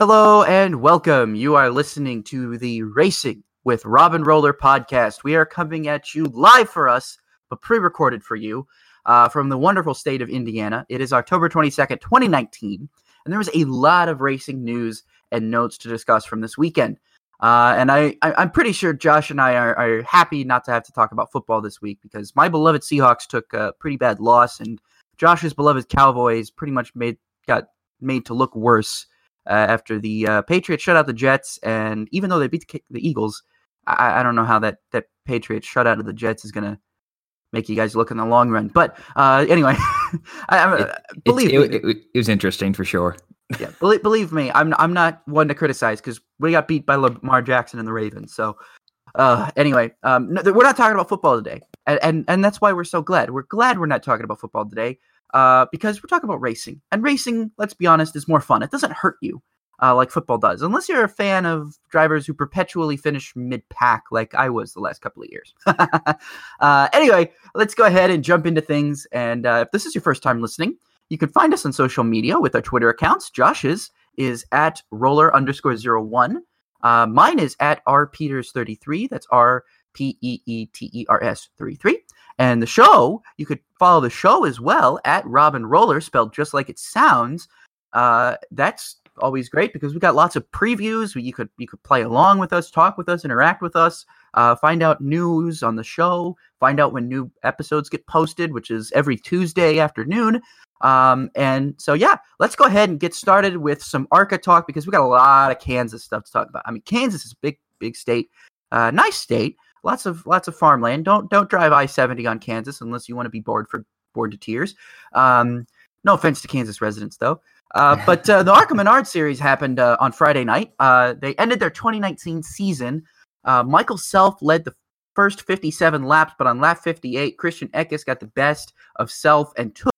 Hello and welcome. You are listening to the Racing with Robin Roller podcast. We are coming at you live for us, but pre recorded for you uh, from the wonderful state of Indiana. It is October 22nd, 2019, and there was a lot of racing news and notes to discuss from this weekend. Uh, and I, I, am pretty sure Josh and I are, are, happy not to have to talk about football this week because my beloved Seahawks took a pretty bad loss, and Josh's beloved Cowboys pretty much made got made to look worse after the uh, Patriots shut out the Jets, and even though they beat the, the Eagles, I, I, don't know how that that Patriots shutout of the Jets is gonna make you guys look in the long run. But uh, anyway, I, I it, believe it, it, it, was interesting for sure. yeah, believe, believe me, I'm I'm not one to criticize because we got beat by Lamar Jackson and the Ravens. So uh, anyway, um, no, we're not talking about football today, and, and and that's why we're so glad. We're glad we're not talking about football today uh, because we're talking about racing. And racing, let's be honest, is more fun. It doesn't hurt you uh, like football does, unless you're a fan of drivers who perpetually finish mid pack like I was the last couple of years. uh, anyway, let's go ahead and jump into things. And uh, if this is your first time listening, you can find us on social media with our Twitter accounts. Josh's is at roller underscore zero one. Uh, mine is at rpeters33. That's R P E E T E R S 33. And the show, you could follow the show as well at Robin Roller, spelled just like it sounds. Uh, that's always great because we've got lots of previews. You could you could play along with us, talk with us, interact with us, uh, find out news on the show, find out when new episodes get posted, which is every Tuesday afternoon. Um, and so yeah, let's go ahead and get started with some ARCA talk because we got a lot of Kansas stuff to talk about. I mean, Kansas is a big, big state, uh, nice state lots of lots of farmland. Don't don't drive I seventy on Kansas unless you want to be bored for bored to tears. Um, no offense to Kansas residents though. Uh, but uh, the ARCA Menard series happened uh, on Friday night. Uh, they ended their 2019 season. Uh, Michael Self led the first 57 laps, but on lap 58, Christian Eckes got the best of Self and took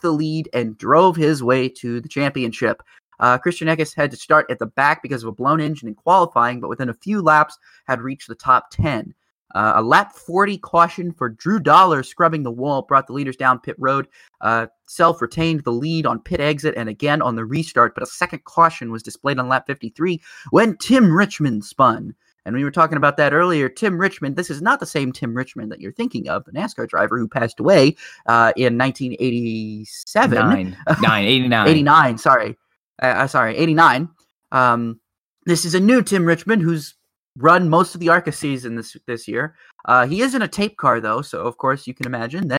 the lead and drove his way to the championship. Uh, Christian Eckes had to start at the back because of a blown engine in qualifying, but within a few laps had reached the top 10. Uh, a lap 40 caution for Drew Dollar scrubbing the wall brought the leaders down pit road. Uh, Self retained the lead on pit exit and again on the restart, but a second caution was displayed on lap 53 when Tim Richmond spun. And we were talking about that earlier. Tim Richmond, this is not the same Tim Richmond that you're thinking of, the NASCAR driver who passed away uh, in 1987. Nine, nine 89. 89, sorry uh, uh, sorry, 89. Um, this is a new Tim Richmond who's run most of the ARCA season this this year. Uh, he is in a tape car though, so of course you can imagine that.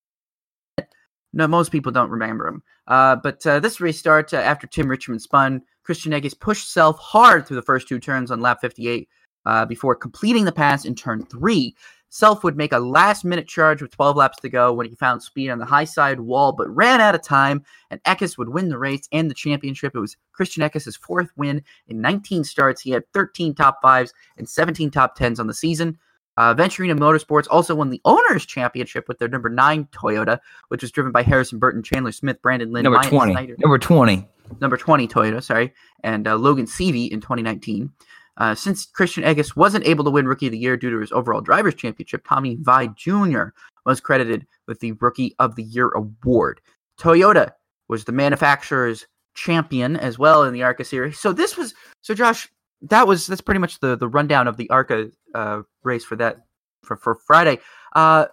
No, most people don't remember him. Uh, but uh, this restart uh, after Tim Richmond spun, Christian Eckes pushed Self hard through the first two turns on lap 58 uh, before completing the pass in turn three. Self would make a last minute charge with 12 laps to go when he found speed on the high side wall, but ran out of time, and Eckes would win the race and the championship. It was Christian Eckes' fourth win in 19 starts. He had 13 top fives and 17 top tens on the season. Uh, Venturini Motorsports also won the Owners' Championship with their number nine Toyota, which was driven by Harrison Burton, Chandler Smith, Brandon Lynn, number 20. Number 20. Number 20 Toyota, sorry, and uh, Logan Seavey in 2019. Uh, since Christian Eckes wasn't able to win Rookie of the Year due to his overall Drivers' Championship, Tommy Vigh Jr. was credited with the Rookie of the Year award. Toyota was the manufacturer's champion as well in the ARCA series. So this was so Josh. That was that's pretty much the the rundown of the ARCA uh, race for that for for Friday. Uh,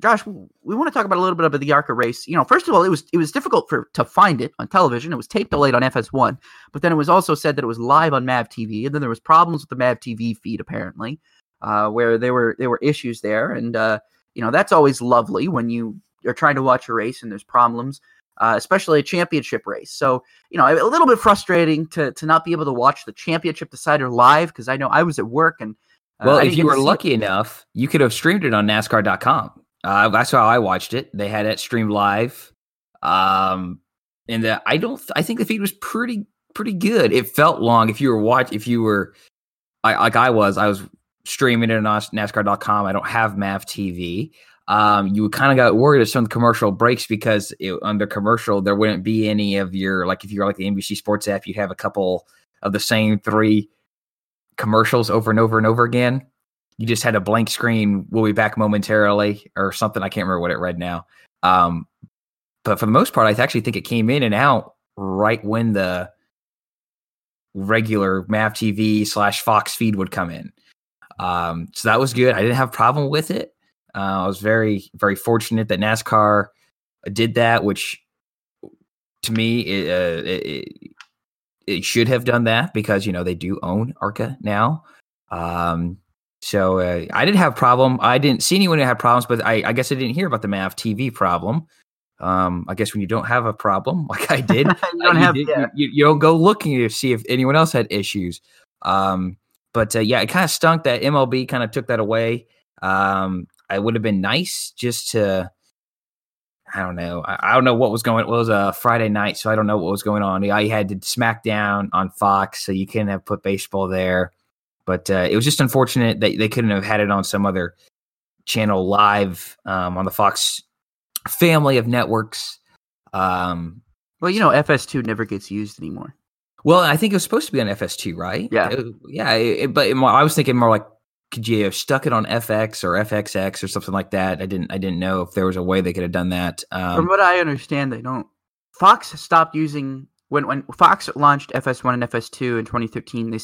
Josh, we want to talk about a little bit about the ARCA race. You know, first of all, it was it was difficult for to find it on television. It was tape delayed on FS1, but then it was also said that it was live on Mav TV, and then there was problems with the Mav TV feed apparently, uh, where there were there were issues there, and uh, you know that's always lovely when you are trying to watch a race and there's problems, uh, especially a championship race. So you know, a little bit frustrating to to not be able to watch the championship decider live because I know I was at work and. Uh, well, if you were lucky it. enough, you could have streamed it on NASCAR.com. Uh, that's how I watched it. They had it streamed live. Um, and the, I don't, I think the feed was pretty, pretty good. It felt long. If you were watch, if you were I, like I was, I was streaming it on NASCAR.com. I don't have Mav TV. Um, you kind of got worried of some commercial breaks because it, under commercial there wouldn't be any of your like if you're like the NBC Sports app, you'd have a couple of the same three commercials over and over and over again you just had a blank screen. We'll be back momentarily, or something. I can't remember what it read now. Um, but for the most part, I actually think it came in and out right when the regular MAV TV slash Fox feed would come in. Um, so that was good. I didn't have a problem with it. Uh, I was very, very fortunate that NASCAR did that, which to me, it, uh, it, it, should have done that because, you know, they do own ARCA now. Um, so uh, I didn't have a problem. I didn't see anyone who had problems, but I, I guess I didn't hear about the MAV TV problem. Um, I guess when you don't have a problem like I did, you, don't uh, have, you, did yeah. you, you, don't go looking to see if anyone else had issues. Um, but uh, yeah, it kind of stunk that MLB kind of took that away. Um, it would have been nice just to, I don't know, I, I, don't know what was going. It was a Friday night, so I don't know what was going on. I had to SmackDown on Fox, so you couldn't have put baseball there. But uh, it was just unfortunate that they couldn't have had it on some other channel live um, on the Fox family of networks. Um, well, you know, FS2 never gets used anymore. Well, I think it was supposed to be on FS2, right? Yeah, it, yeah. It, but it, I was thinking more like, could you have stuck it on FX or FXX or something like that? I didn't. I didn't know if there was a way they could have done that. Um, From what I understand, they don't. Fox stopped using when when Fox launched FS1 and FS2 in 2013. They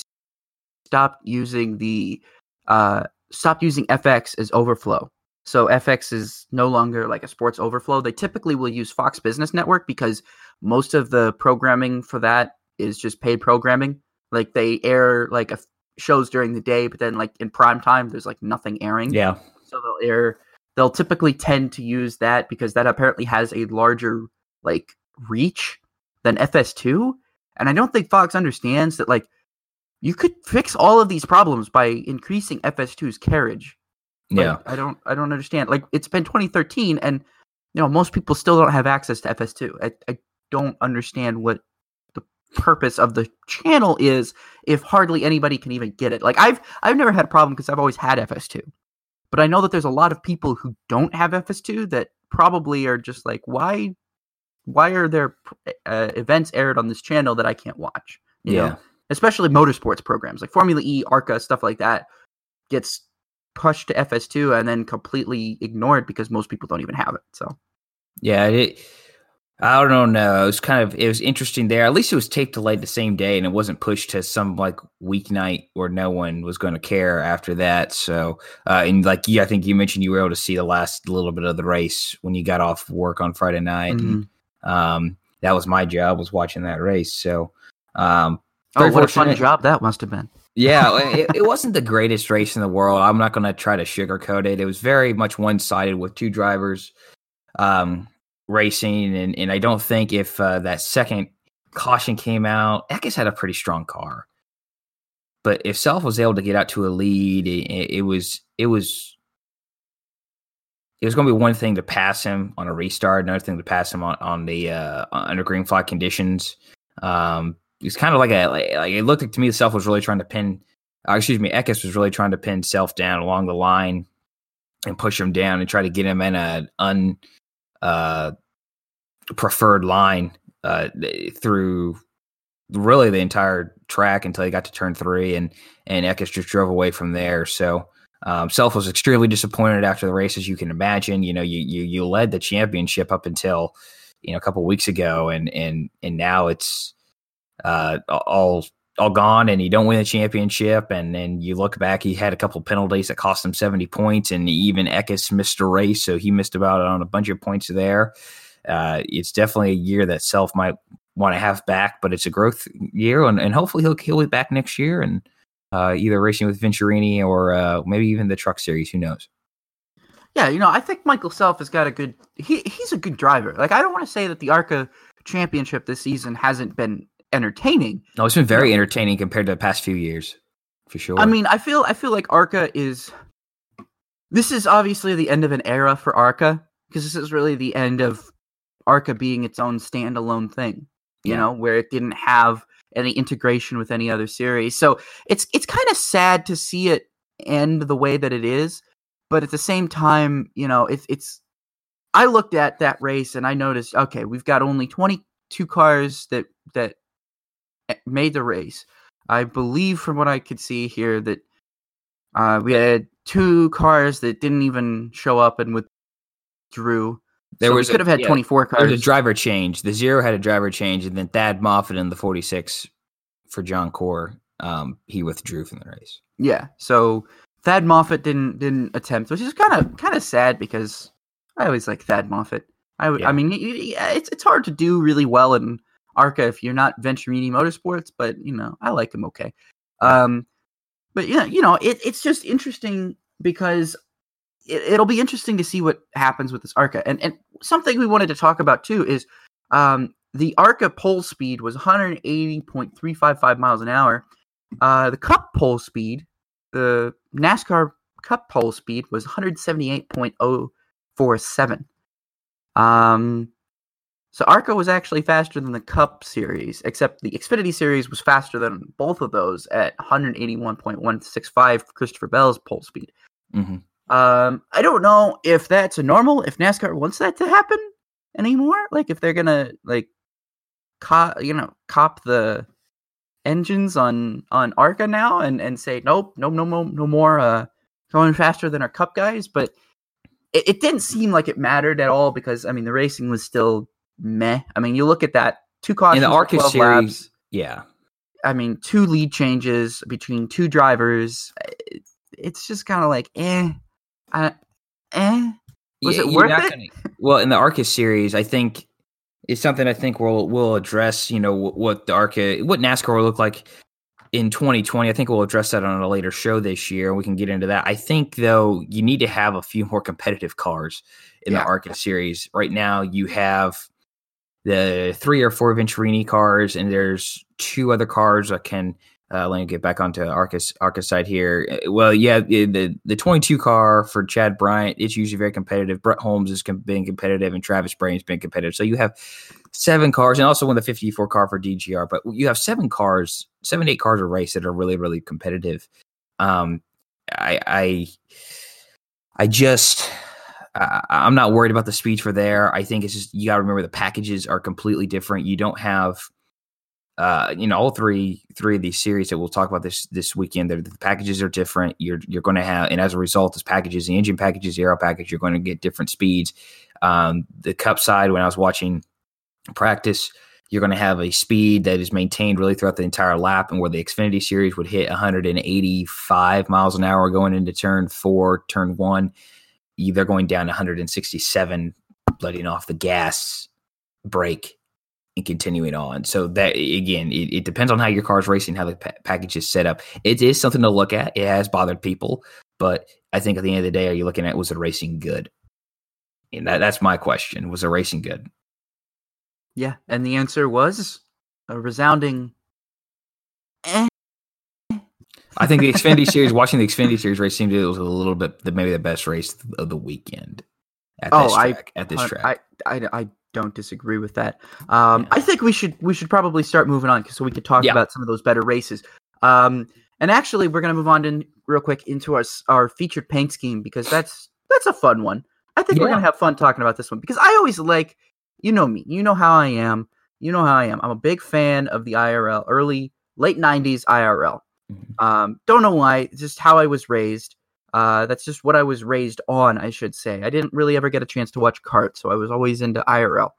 stopped using the uh stopped using FX as overflow. So FX is no longer like a sports overflow. They typically will use Fox Business Network because most of the programming for that is just paid programming. Like they air like a, shows during the day, but then like in prime time, there's like nothing airing. Yeah. So they'll air. They'll typically tend to use that because that apparently has a larger like reach than FS2. And I don't think Fox understands that like you could fix all of these problems by increasing FS2's carriage. yeah, I don't I don't understand. Like it's been 2013 and you know most people still don't have access to FS2. I, I don't understand what the purpose of the channel is if hardly anybody can even get it. Like I've I've never had a problem because I've always had FS2. But I know that there's a lot of people who don't have FS2 that probably are just like why why are there uh, events aired on this channel that I can't watch? You yeah. Know? Especially motorsports programs like Formula E, ARCA, stuff like that, gets pushed to FS2 and then completely ignored because most people don't even have it. So, yeah, it, I don't know. It was kind of it was interesting there. At least it was taped delayed the same day, and it wasn't pushed to some like weeknight where no one was going to care after that. So, uh, and like yeah, I think you mentioned you were able to see the last little bit of the race when you got off work on Friday night. Mm-hmm. And, um, that was my job was watching that race. So, um, Oh, what a fun job that must have been. yeah, it, it, wasn't the greatest race in the world. I'm not going to try to sugarcoat it. It was very much one sided with two drivers um, racing, and and I don't think if uh, that second caution came out, Eckes had a pretty strong car, but if Self was able to get out to a lead, it, it was it was it was going to be one thing to pass him on a restart, another thing to pass him on on the uh, under green flag conditions. Um, it's kind of like a like, like, it looked like to me self was really trying to pin uh, excuse me Eckes was really trying to pin self down along the line and push him down and try to get him in an un uh, preferred line uh, through really the entire track until he got to turn three and and Eckes just drove away from there so um, Self was extremely disappointed after the race, as you can imagine. You know, you you you led the championship up until you know a couple weeks ago, and and and now it's uh, all all gone and you don't win the championship. And then you look back he had a couple penalties that cost him 70 points and even Eckes missed a race so he missed about on a bunch of points there. Uh, it's definitely a year that self might want to have back but it's a growth year and, and hopefully he'll, he'll be back next year and uh, either racing with Venturini or uh, maybe even the truck series who knows? Yeah you know I think Michael Self has got a good he, he's a good driver. Like I don't want to say that the ARCA championship this season hasn't been entertaining. No, it's been very entertaining compared to the past few years, for sure. I mean, I feel I feel like Arca is. This is obviously the end of an era for Arca because this is really the end of Arca being its own standalone thing. You yeah. know, where it didn't have any integration with any other series. So it's it's kind of sad to see it end the way that it is, but at the same time, you know, it's it's I looked at that race and I noticed, okay, we've got only 22 cars that that made the race. I believe, from what I could see here, that uh, we had two cars that didn't even show up and withdrew. There so was could have had yeah, 24 cars. There was a driver change. The zero had a driver change, and then Thad Moffitt in the 46 for John Corr, um, he withdrew from the race. Yeah. So Thad Moffitt didn't didn't attempt, which is kind of kind of sad because I always like Thad Moffitt. I yeah. I mean, it's it's hard to do really well in ARCA if you're not Venturini Motorsports, but you know, I like him okay. Um, but yeah, you know, it, it's just interesting because it, will be interesting to see what happens with this ARCA. And and something we wanted to talk about too is um, the ARCA pole speed was 180.355 miles an hour. Uh, the Cup pole speed, the NASCAR Cup pole speed was 178.047. Um, so ARCA was actually faster than the Cup series, except the Xfinity series was faster than both of those at 181.165 Christopher Bell's pole speed. Mm-hmm. Um, I don't know if that's a normal, if NASCAR wants that to happen anymore. Like if they're gonna like, cop, you know, cop the engines on on ARCA now and and say nope, no, no, no, no more uh going faster than our Cup guys. But it, it didn't seem like it mattered at all because I mean the racing was still meh. I mean you look at that two cautions in the ARCA series, laps, yeah. I mean two lead changes between two drivers. it's just kind of like eh uh, eh. Was yeah, it worth it? Gonna, well, in the Arca series, I think it's something I think we'll we'll address. You know what the Arca, what NASCAR will look like in 2020. I think we'll address that on a later show this year. We can get into that. I think though you need to have a few more competitive cars in yeah. the Arca series. Right now, you have the three or four Venturini cars, and there's two other cars that can uh, let me get back onto Arcus Arcus side here. Uh, well, yeah, the the 22 car for Chad Bryant, it's usually very competitive. Brett Holmes has been competitive, and Travis Braden's been competitive. So you have seven cars, and also one the 54 car for DGR. But you have seven cars, seven eight cars a race that are really really competitive. Um, I I I just. I'm not worried about the speed for there. I think it's just you got to remember the packages are completely different. You don't have uh, you know, all three three of these series that we'll talk about this this weekend, the, the packages are different. You're you're going to have, and as a result, as packages, the engine packages, the aero package, you're going to get different speeds. Um, the Cup side, when I was watching practice, you're going to have a speed that is maintained really throughout the entire lap, and where the Xfinity series would hit 185 miles an hour going into turn four, turn one, they're going down 167, letting off the gas brake and continuing on. So that again, it, it, depends on how your car's racing, how the pa- package is set up. It is something to look at. It has bothered people, but I think at the end of the day, are you looking at was the racing good? And that, that's my question. Was the racing good? Yeah, and the answer was a resounding. Eh. I think the Xfinity series, watching the Xfinity series race, seemed it was a little bit the, maybe the best race of the weekend. At oh, this track, I, at this track, I, I, I don't disagree with that. Um, yeah. I think we should we should probably start moving on so we could talk yeah. about some of those better races. Um, and actually, we're going to move on to, real quick into our our featured paint scheme because that's that's a fun one. I think yeah. we're going to have fun talking about this one because I always like, you know me, you know how I am, you know how I am. I'm a big fan of the IRL, early late '90s IRL. Mm-hmm. Um, don't know why, just how I was raised. Uh, that's just what I was raised on, I should say. I didn't really ever get a chance to watch CART, so I was always into IRL.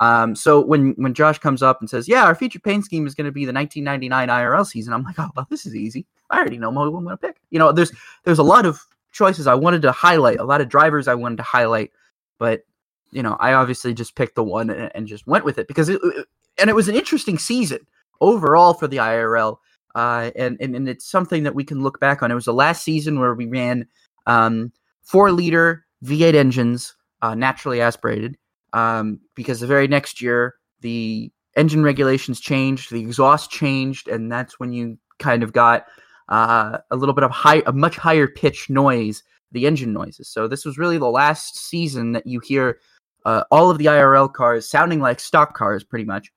Um, so when when Josh comes up and says, "Yeah, our featured paint scheme is going to be the 1999 IRL season," I'm like, "Oh, well, this is easy. I already know who I'm going to pick." You know, there's there's a lot of choices I wanted to highlight, a lot of drivers I wanted to highlight, but you know, I obviously just picked the one and, and just went with it because it, and it was an interesting season overall for the IRL. Uh, and, and and it's something that we can look back on. It was the last season where we ran um, four liter V8 engines, uh, naturally aspirated, um, because the very next year the engine regulations changed, the exhaust changed, and that's when you kind of got uh, a little bit of high, a much higher pitch noise, the engine noises. So this was really the last season that you hear uh, all of the IRL cars sounding like stock cars, pretty much,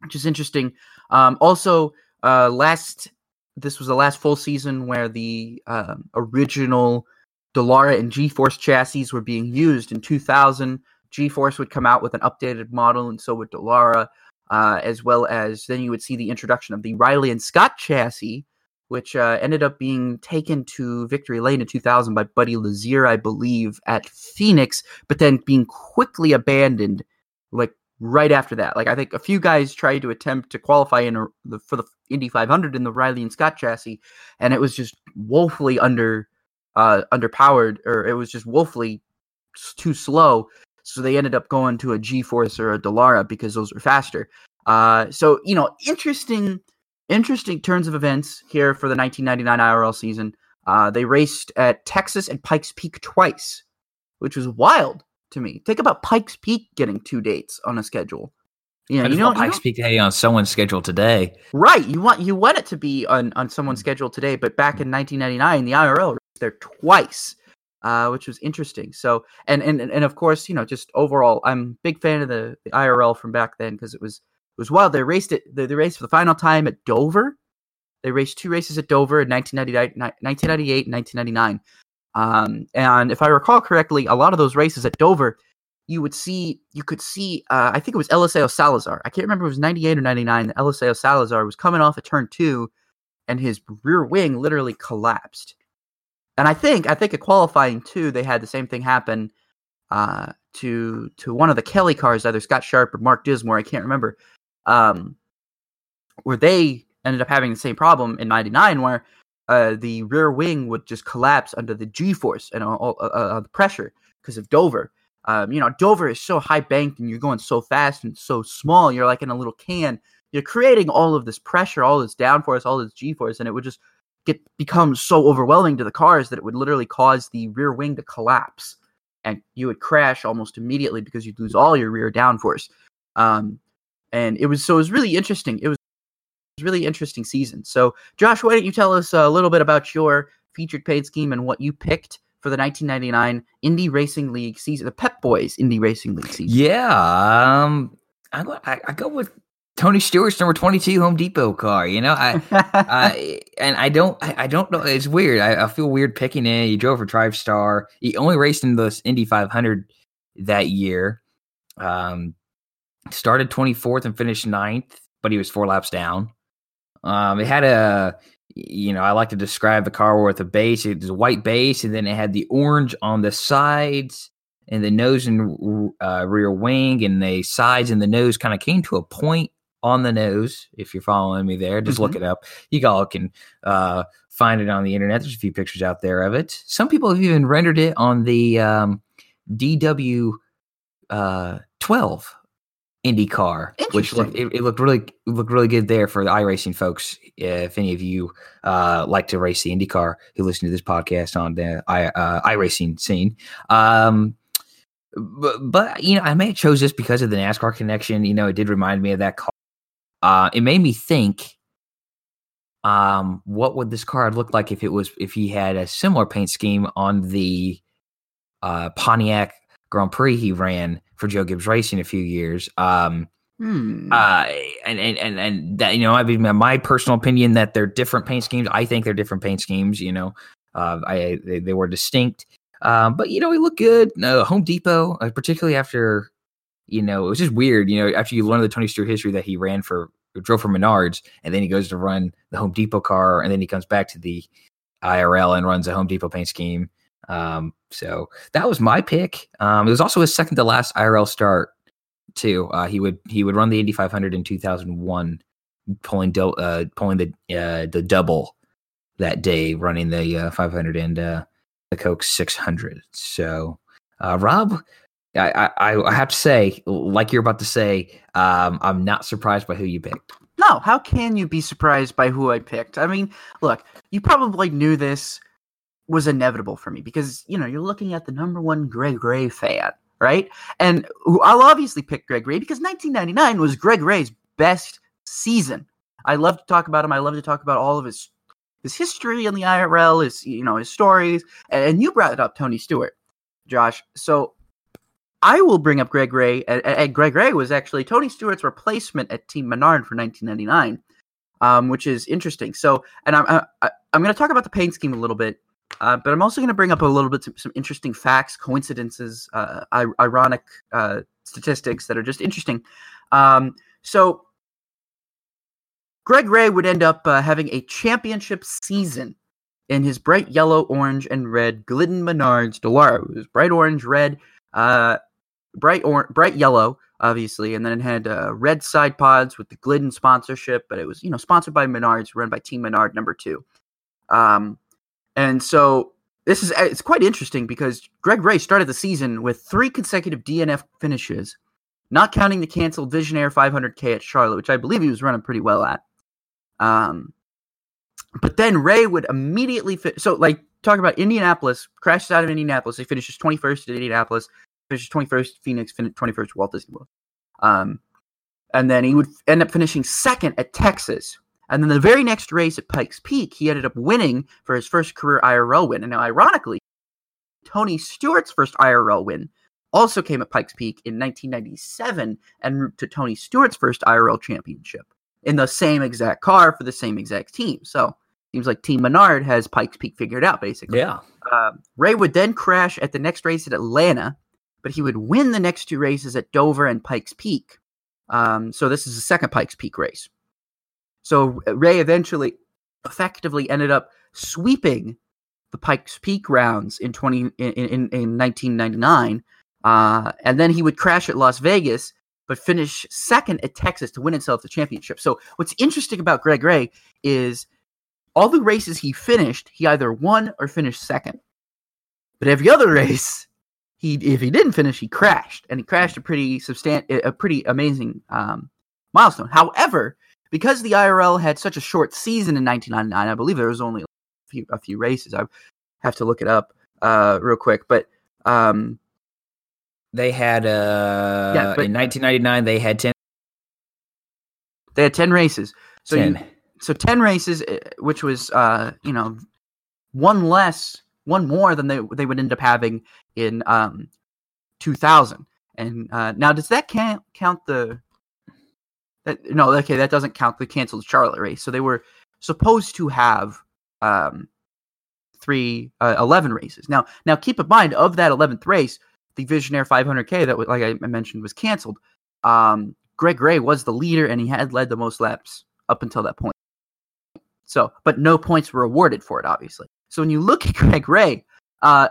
which is interesting. Um, also, uh, last this was the last full season where the uh, original Dallara and G-Force chassis were being used. In 2000, G-Force would come out with an updated model, and so would Dallara, uh, as well as then you would see the introduction of the Riley and Scott chassis, which uh, ended up being taken to Victory Lane in 2000 by Buddy Lazier, I believe, at Phoenix, but then being quickly abandoned, like right after that. Like I think a few guys tried to attempt to qualify in a, the, for the Indy 500 in the Riley and Scott chassis, and it was just woefully under uh, underpowered, or it was just woefully too slow. So they ended up going to a G Force or a Dallara because those were faster. Uh, so you know, interesting, interesting turns of events here for the 1999 IRL season. Uh, they raced at Texas and Pikes Peak twice, which was wild to me. Think about Pikes Peak getting two dates on a schedule. Yeah, you know, Pikes Peak Day on someone's schedule today. Right. You want you want it to be on on someone's schedule today, but back in 1999, the IRL raced there twice, uh, which was interesting. So, and and and of course, you know, just overall, I'm a big fan of the, the IRL from back then because it was it was wild. They raced it. They, they raced for the final time at Dover. They raced two races at Dover in 1998, 1998 and 1999. Um, and if I recall correctly, a lot of those races at Dover, you would see, you could see, uh, I think it was Eliseo Salazar. I can't remember if it was 98 or 99. Eliseo Salazar was coming off a of turn two and his rear wing literally collapsed. And I think, I think at qualifying two, they had the same thing happen uh, to to one of the Kelley cars, either Scott Sharp or Mark Dismore, I can't remember, um, where they ended up having the same problem in 99 where uh, the rear wing would just collapse under the G force and all, uh, uh, the pressure because of Dover. Um, you know, Dover is so high banked and you're going so fast and so small. You're like in a little can. You're creating all of this pressure, all this downforce, all this G force, and it would just get become so overwhelming to the cars that it would literally cause the rear wing to collapse, and you would crash almost immediately because you'd lose all your rear downforce. Um, and it was so it was really interesting. It was really interesting season. So, Josh, why don't you tell us a little bit about your featured paid scheme and what you picked for the 1999 Indy Racing League season, the Pep Boys Indy Racing League season? Yeah, um, I go, I, I go with Tony Stewart's number 22 Home Depot car. You know, I, I and I don't, I, I, don't know. It's weird. I, I feel weird picking it. He drove for TriStar. He only raced in the Indy 500 that year. Um, started 24th and finished ninth, but he was four laps down. Um, it had a, you know, I like to describe the car with a base. It was a white base, and then it had the orange on the sides and the nose and uh, rear wing, and the sides and the nose kind of came to a point on the nose. If you're following me there, just mm-hmm. look it up. You all can uh, find it on the internet. There's a few pictures out there of it. Some people have even rendered it on the um, DW uh, 12 IndyCar, which looked, it, it, looked really looked really good there for the iRacing folks. If any of you uh, like to race the IndyCar, who listen to this podcast on the i uh, iRacing scene, um, but, but you know, I may have chose this because of the NASCAR connection. You know, it did remind me of that car. Uh, it made me think, um, what would this car look like if it was if he had a similar paint scheme on the uh, Pontiac Grand Prix he ran for Joe Gibbs Racing a few years. Um, hmm. uh, and, and, and, and that, you know, I mean, my personal opinion that they're different paint schemes. I think they're different paint schemes, you know, uh, I, they, they were distinct. Um, but you know, he looked good. Uh, Home Depot, uh, particularly after, you know, it was just weird, you know, after you learn the Tony Stewart history that he ran for, drove for Menards, and then he goes to run the Home Depot car, and then he comes back to the IRL and runs a Home Depot paint scheme. Um, so that was my pick. Um, it was also his second to last IRL start too. Uh, he would he would run the Indy 500 in 2001, pulling do, uh, pulling the uh, the double that day, running the uh, 500 and uh, the Coke 600. So, uh, Rob, I, I, I have to say, like you're about to say, um, I'm not surprised by who you picked. No, how can you be surprised by who I picked? I mean, look, you probably knew this was inevitable for me because you know you're looking at the number one Greg Ray fan, right? And I'll obviously pick Greg Ray because 1999 was Greg Ray's best season. I love to talk about him. I love to talk about all of his his history in the IRL, his you know his stories, and, you brought up Tony Stewart, Josh. So I will bring up Greg Ray. And, Greg Ray was actually Tony Stewart's replacement at Team Menard for 1999, um, which is interesting. So, and I'm I, I'm going to talk about the paint scheme a little bit uh, but I'm also going to bring up a little bit some, interesting facts, coincidences, uh, ironic uh, statistics that are just interesting. Um, so, Greg Ray would end up uh, having a championship season in his bright yellow, orange, and red Glidden Menards Dallara. It was bright orange, red, uh, bright or bright yellow, obviously, and then it had uh, red side pods with the Glidden sponsorship, but it was you know sponsored by Menards, run by Team Menard number two. Um, and so this is it's quite interesting because Greg Ray started the season with three consecutive DNF finishes, not counting the canceled Visionaire 500K at Charlotte, which I believe he was running pretty well at. Um, but then Ray would immediately fit. So, like, talk about Indianapolis, crashes out of Indianapolis. He finishes 21st at Indianapolis, finishes 21st Phoenix, 21st Walt Disney World. Um, and then he would end up finishing second at Texas. And then the very next race at Pikes Peak, he ended up winning for his first career IRL win. And now, ironically, Tony Stewart's first IRL win also came at Pikes Peak in 1997 and route to Tony Stewart's first IRL championship in the same exact car for the same exact team. So seems like Team Menard has Pikes Peak figured out, basically. Yeah. Uh, Ray would then crash at the next race at Atlanta, but he would win the next two races at Dover and Pikes Peak. Um, so this is the second Pikes Peak race. So Ray eventually effectively ended up sweeping the Pikes Peak rounds in 20 in, in, in 1999. Uh, and then he would crash at Las Vegas, but finish second at Texas to win himself the championship. So what's interesting about Greg Ray is all the races he finished, he either won or finished second. But every other race, he if he didn't finish, he crashed, and he crashed a pretty substan- a pretty amazing um, milestone. However, because the IRL had such a short season in 1999, I believe there was only a few, a few races. I have to look it up uh, real quick, but um, they had uh, yeah, but, in 1999 they had 10 they had 10 races. So 10. You, so 10 races eh, which was uh, you know, one less, one more than they they would end up having in um 2000. And uh, now does that count count the that, no, okay, that doesn't count the canceled Charlotte race. So they were supposed to have um, three, uh, 11 races. Now, now keep in mind of that 11th race, the Visionaire 500K that, was, like I mentioned, was canceled. Um, Greg Ray was the leader and he had led the most laps up until that point. So, but no points were awarded for it, obviously. So when you look at Greg Ray, uh,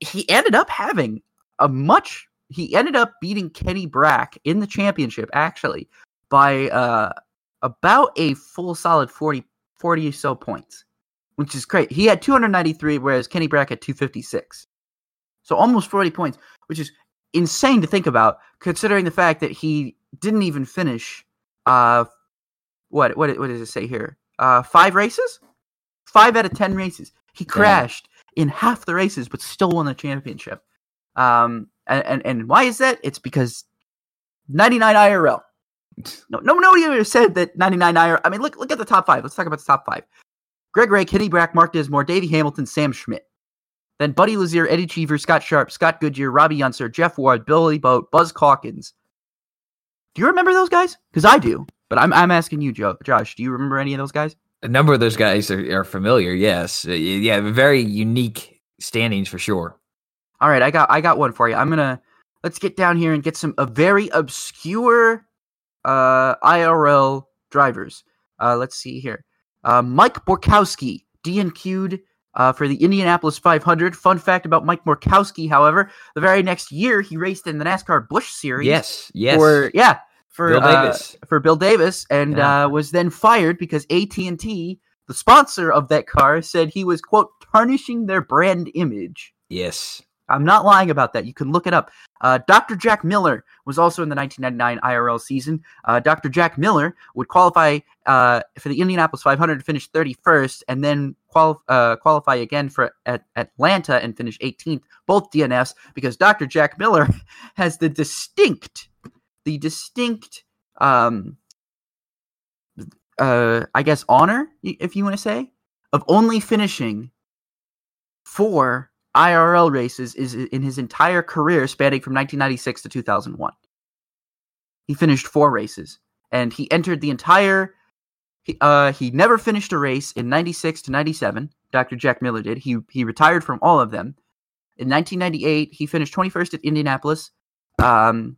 he ended up having a much. He ended up beating Kenny Brack in the championship, actually, by uh, about a full solid 40, 40 or so points, which is great. He had 293, whereas Kenny Brack had 256. So almost 40 points, which is insane to think about, considering the fact that he didn't even finish. Uh, what what what does it say here? Uh, five races, five out of ten races. He crashed in half the races, but still won the championship. Um, and, and and why is that? It's because 99 IRL. No, no, nobody ever said that 99 IR. I mean, look, look at the top five. Let's talk about the top five. Greg Ray, Kenny Brack, Mark Dismore, Davey Hamilton, Sam Schmidt. Then Buddy Lazier, Eddie Cheever, Scott Sharp, Scott Goodyear, Robbie Unser, Jeff Ward, Billy Boat, Buzz Calkins. Do you remember those guys? Because I do. But I'm, I'm asking you, Joe, Josh, do you remember any of those guys? A number of those guys are, are familiar, yes. Uh, yeah, very unique standings for sure. All right, I got I got one for you. I'm gonna let's get down here and get some a very obscure uh, IRL drivers. Uh, let's see here. Uh, Mike Borkowski, DNQ'd uh, for the Indianapolis 500. Fun fact about Mike Borkowski, however, the very next year he raced in the NASCAR Busch Series. Yes, yes. For, yeah, for Bill uh, Davis. for Bill Davis, and Yeah. uh, was then fired because AT and T, the sponsor of that car, said he was quote tarnishing their brand image. Yes. I'm not lying about that. You can look it up. Uh, Dr. Jack Miller was also in the 1999 IRL season. Uh, Dr. Jack Miller would qualify uh, for the Indianapolis 500 to finish 31st, and then uh, qualify again for at Atlanta and finish 18th, both DNFs, because Dr. Jack Miller has the distinct, the distinct, um, uh, I guess, honor, if you want to say, of only finishing four IRL races is in his entire career spanning from 1996 to 2001. He finished four races and he entered the entire he, uh, he never finished a race in 96 to 97. Dr. Jack Miller did. He he retired from all of them. In 1998, he finished 21st at Indianapolis. Um,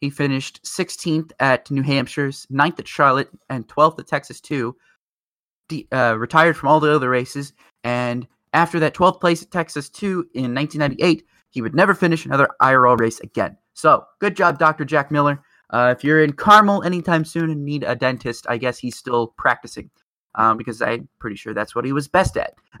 he finished 16th at New Hampshire's, 9th at Charlotte, and 12th at Texas 2. De- uh, retired from all the other races, and after that 12th place at Texas 2 in 1998, he would never finish another IRL race again. So good job, Dr. Jack Miller. Uh, if you're in Carmel anytime soon and need a dentist, I guess he's still practicing um, because I'm pretty sure that's what he was best at.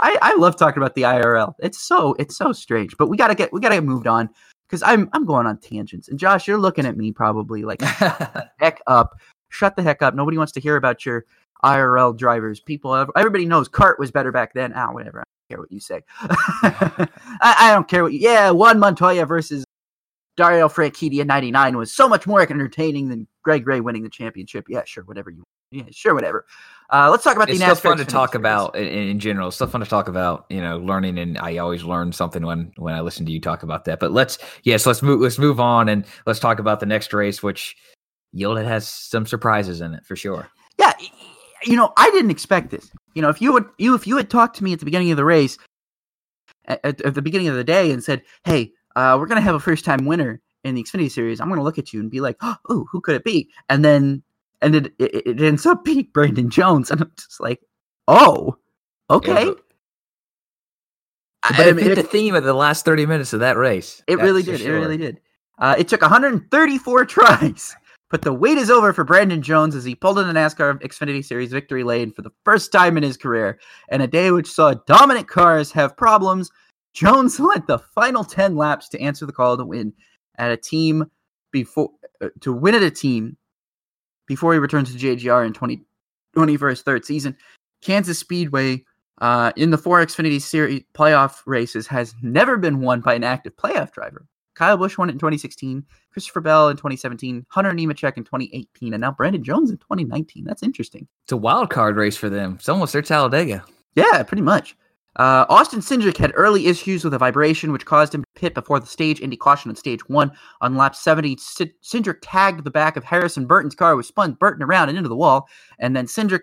I, I love talking about the IRL. It's so it's so strange, but we gotta get we gotta get moved on because I'm I'm going on tangents. And Josh, you're looking at me probably like heck up, shut the heck up. Nobody wants to hear about your IRL drivers. People, everybody knows CART was better back then. Ah, whatever. I don't care what you say. I, I, don't care what you. Yeah, Juan Montoya versus Dario Franchitti in '99 was so much more entertaining than Greg Ray winning the championship. Yeah, sure, whatever you. Yeah, sure, whatever. Uh, let's talk about it's the NASCAR. It's so fun to talk series. about in, in, general. It's still fun to talk about, you know, learning, and I always learn something when when I listen to you talk about that. But let's yes, let's move let's move on and let's talk about the next race, which Yoda has some surprises in it for sure. You know, I didn't expect this. You know, if you would you if you had talked to me at the beginning of the race, at, at the beginning of the day, and said, "Hey, uh, we're gonna have a first time winner in the Xfinity Series," I'm gonna look at you and be like, "Oh, who could it be?" And then and it, it, it ends up being Brandon Jones, and I'm just like, "Oh, okay." Yeah, but, I it, the theme of the last 30 minutes of that race. It really did. Sure. It really did. Uh, it took 134 tries but the wait is over for Brandon Jones as he pulled in the NASCAR Xfinity Series victory lane for the first time in his career. And a day which saw dominant cars have problems, Jones led the final 10 laps to answer the call to win at a team before uh, to win at a team before he returns to JGR in 2020 for his third season. Kansas Speedway uh, in the four Xfinity Series playoff races has never been won by an active playoff driver. Kyle Busch won it in 2016, Christopher Bell in 2017, Hunter Nemechek in 2018, and now Brandon Jones in 2019. That's interesting. It's a wild card race for them. It's almost their Talladega. Yeah, pretty much. Uh, Austin Cindric had early issues with a vibration, which caused him to pit before the stage Indy caution on stage one. On lap 70, C- Cindric tagged the back of Harrison Burton's car, which spun Burton around and into the wall. And then Cindric,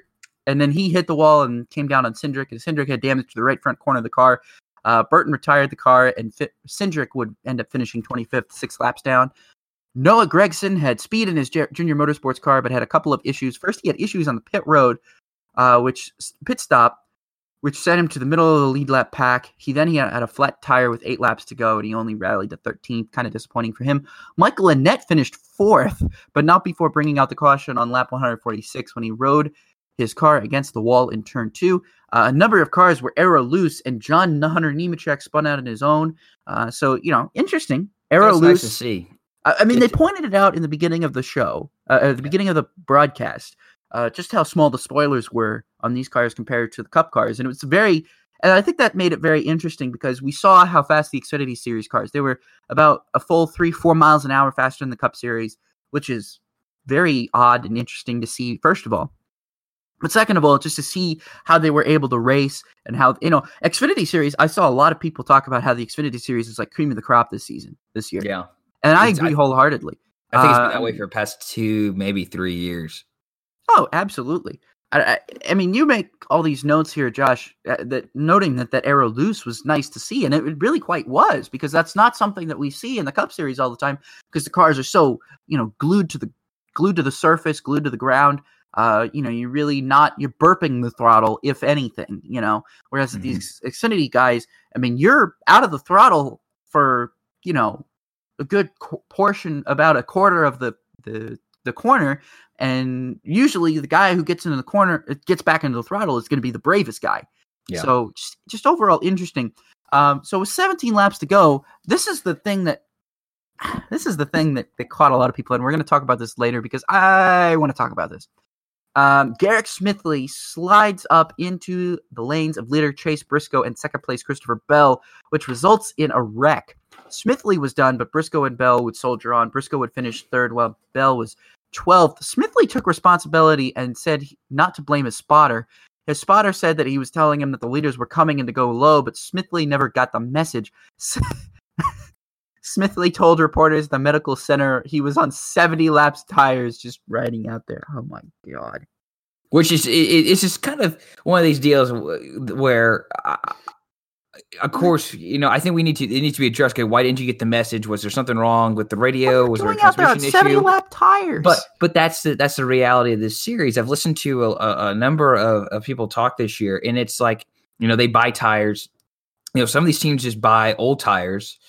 and then he hit the wall and came down on Cindric, and Cindric had damage to the right front corner of the car. Uh, Burton retired the car, and Cindric would end up finishing 25th, six laps down. Noah Gragson had speed in his junior motorsports car, but had a couple of issues. First, he had issues on the pit road, uh, which pit stop, which sent him to the middle of the lead lap pack. He then he had a flat tire with eight laps to go, and he only rallied to 13th. Kind of disappointing for him. Michael Annett finished fourth, but not before bringing out the caution on lap 146 when he rode his car against the wall in turn two. Uh, a number of cars were aero loose, and John Hunter Nemechek spun out on his own. Uh, so you know, interesting. Aero loose. Nice to see. I, I mean, they pointed it out in the beginning of the show, uh, at the beginning of the broadcast, uh, just how small the spoilers were on these cars compared to the Cup cars, and it was very. And I think that made it very interesting because we saw how fast the Xfinity Series cars. They were about a full three, four miles an hour faster than the Cup Series, which is very odd and interesting to see. First of all, but second of all, just to see how they were able to race and how you know Xfinity Series. I saw a lot of people talk about how the Xfinity Series is like cream of the crop this season, this year. Yeah, and I agree I, wholeheartedly. I think it's been that way um, for the past two, maybe three years. Oh, absolutely. I, I, I mean, you make all these notes here, Josh, uh, that noting that that aero loose was nice to see, and it really quite was because that's not something that we see in the Cup Series all the time because the cars are so you know glued to the glued to the surface, glued to the ground uh, you know, you're really not you're burping the throttle, if anything, you know. Whereas mm-hmm. these Xfinity guys, I mean, you're out of the throttle for you know a good co- portion, about a quarter of the the the corner, and usually the guy who gets into the corner uh, gets back into the throttle is going to be the bravest guy. Yeah. So just just overall interesting. Um, so with 17 laps to go, this is the thing that this is the thing that, that caught a lot of people, and we're going to talk about this later because I want to talk about this. Um, Garrett Smithley slides up into the lanes of leader Chase Briscoe and second place Christopher Bell, which results in a wreck. Smithley was done, but Briscoe and Bell would soldier on. Briscoe would finish third, while Bell was 12th. Smithley took responsibility and said not to blame his spotter. His spotter said that he was telling him that the leaders were coming in to go low, but Smithley never got the message. Smithley told reporters the medical center he was on 70 laps tires just riding out there. Oh my god. Which is it, it's just kind of one of these deals where uh, of course, you know, I think we need to it needs to be addressed. Okay, why didn't you get the message? Was there something wrong with the radio? Was there a transmission issue? 70 lap tires. But but that's the that's the reality of this series. I've listened to a, a number of, of people talk this year, and it's like, you know, they buy tires. You know, some of these teams just buy old tires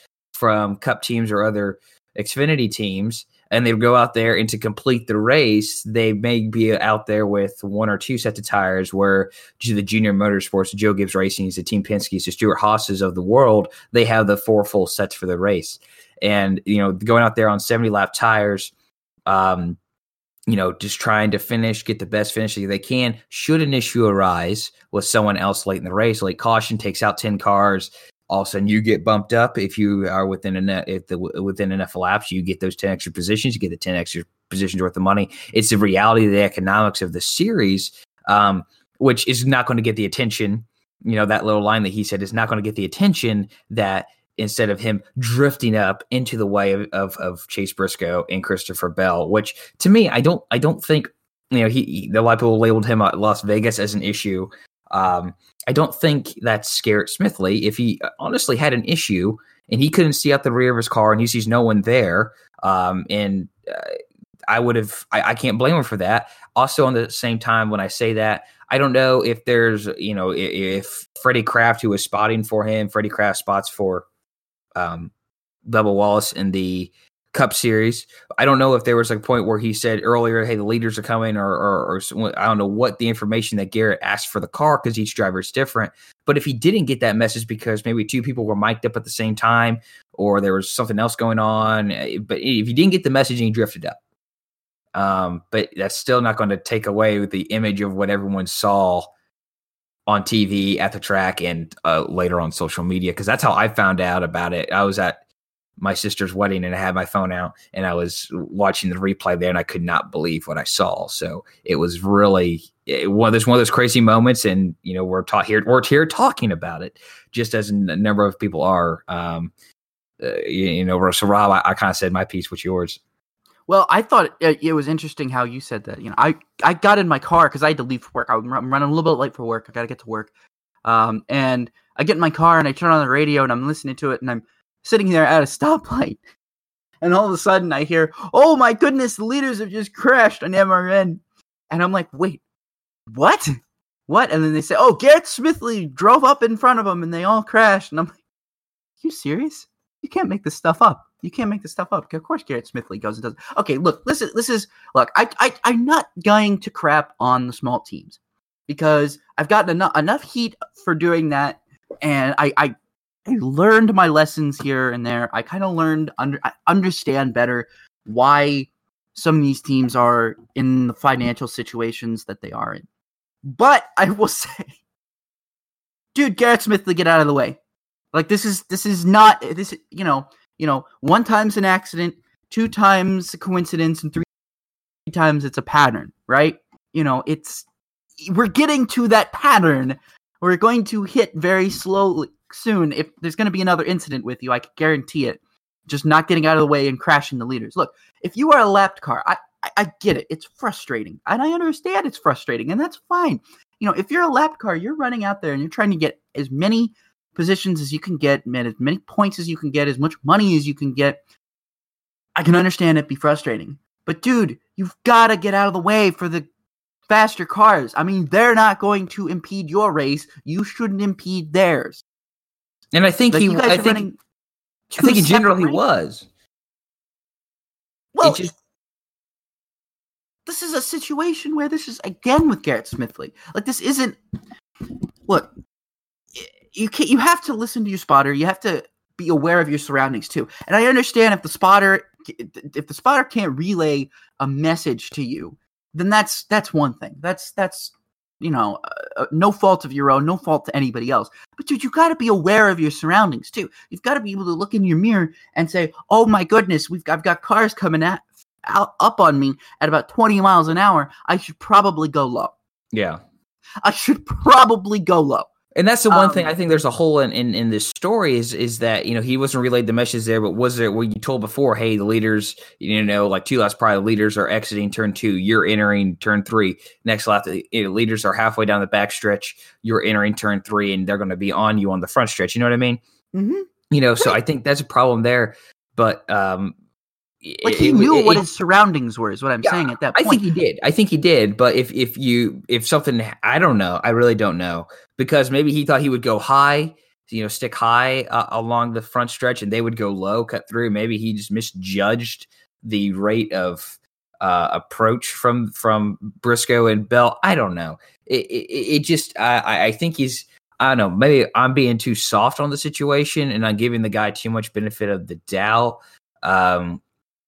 from Cup teams or other Xfinity teams, and they go out there and to complete the race, they may be out there with one or two sets of tires. Where the Junior Motorsports, Joe Gibbs Racing, the Team Penske's, the Stewart Haas's of the world, they have the four full sets for the race, and you know going out there on seventy lap tires. Um, you know, just trying to finish, get the best finish they can. Should an issue arise with someone else late in the race, like caution takes out 10 cars, all of a sudden you get bumped up. If you are within a if the within enough laps, you get those 10 extra positions, you get the 10 extra positions worth of money. It's the reality of the economics of the series, um, which is not going to get the attention. You know, that little line that he said is not going to get the attention that instead of him drifting up into the way of, of, of Chase Briscoe and Christopher Bell, which to me, I don't, I don't think, you know, he, he a lot of people labeled him at Las Vegas as an issue. Um, I don't think that's Garrett Smithley. If he honestly had an issue and he couldn't see out the rear of his car and he sees no one there, um, and uh, I would have, I, I, can't blame him for that. Also, on the same time, when I say that, I don't know if there's, you know, if, if Freddie Kraft, who was spotting for him, Freddie Kraft spots for um, Bubba Wallace in the Cup Series. I don't know if there was a point where he said earlier, "Hey, the leaders are coming," or, or, or I don't know what the information that Garrett asked for the car because each driver is different. But if he didn't get that message because maybe two people were mic'd up at the same time, or there was something else going on, eh, but if he didn't get the message and he drifted up, um, but that's still not going to take away with the image of what everyone saw on TV at the track and uh, later on social media because that's how I found out about it. I was at my sister's wedding and I had my phone out and I was watching the replay there and I could not believe what I saw. So it was really it, one of those one of those crazy moments. And you know we're here we're here talking about it just as a number of people are. Um, uh, you, you, know, so Rob, I, I kind of said my piece. What's yours? Well, I thought it, it, was interesting how you said that. You know, I, I got in my car because I had to leave for work. I'm, I'm running a little bit late for work. I got to get to work. Um, and I get in my car and I turn on the radio and I'm listening to it and I'm sitting there at a stoplight. And all of a sudden I hear, oh my goodness, the leaders have just crashed on MRN. And I'm like, wait, what? What? And then they say, oh, Garrett Smithley drove up in front of them and they all crashed. And I'm like, you serious? You can't make this stuff up. You can't make this stuff up. Of course, Garrett Smithley goes and does. Okay, look, listen, this is look. I, I I'm not going to crap on the small teams because I've gotten enough enough heat for doing that, and I I, I learned my lessons here and there. I kind of learned under I understand better why some of these teams are in the financial situations that they are in. But I will say, dude, Garrett Smith to get out of the way. Like this is this is not this you know you know, one time's an accident, two times a coincidence, and three times it's a pattern, right? You know, it's we're getting to that pattern. We're going to hit very slowly soon. If there's going to be another incident with you, I can guarantee it. Just not getting out of the way and crashing the leaders. Look, if you are a lapped car, I, I, I get it. It's frustrating, and I understand it's frustrating, and that's fine. You know, if you're a lapped car, you're running out there and you're trying to get as many positions as you can get, man, as many points as you can get, as much money as you can get. I can understand it be frustrating. But dude, you've got to get out of the way for the faster cars. I mean, they're not going to impede your race. You shouldn't impede theirs. And I think like, he I think, I think in general he was. Well, just, this is a situation where this is again with Garrett Smithley. Like this isn't look, you can't. you have to listen to your spotter. You have to be aware of your surroundings too. And I understand if the spotter if the spotter can't relay a message to you, then that's that's one thing. That's that's you know uh, uh no fault of your own, no fault to anybody else. But dude, you got to be aware of your surroundings too. You've got to be able to look in your mirror and say, "Oh my goodness, we've I've got cars coming at out up on me at about 20 miles an hour. I should probably go low." Yeah. I should probably go low. And that's the one um, thing I think there's a hole in, in, in this story is is that you know he wasn't relayed the message there, but was there when you told before, hey, the leaders, you know, like two laps prior, the leaders are exiting turn two, you're entering turn three. Next lap, the leaders are halfway down the back stretch, you're entering turn three, and they're going to be on you on the front stretch. You know what I mean? Mm-hmm. You know, so I think that's a problem there. But um, like he it, knew it, what it, his surroundings were is what i'm yeah, saying at that point i think he did i think he did but if if you if something i don't know i really don't know because maybe he thought he would go high you know, stick high uh, along the front stretch, and they would go low, cut through. Maybe he just misjudged the rate of uh, approach from from Briscoe and Bell. I don't know. It it, it just I I think he's I don't know. Maybe I'm being too soft on the situation, and I'm giving the guy too much benefit of the doubt. Um,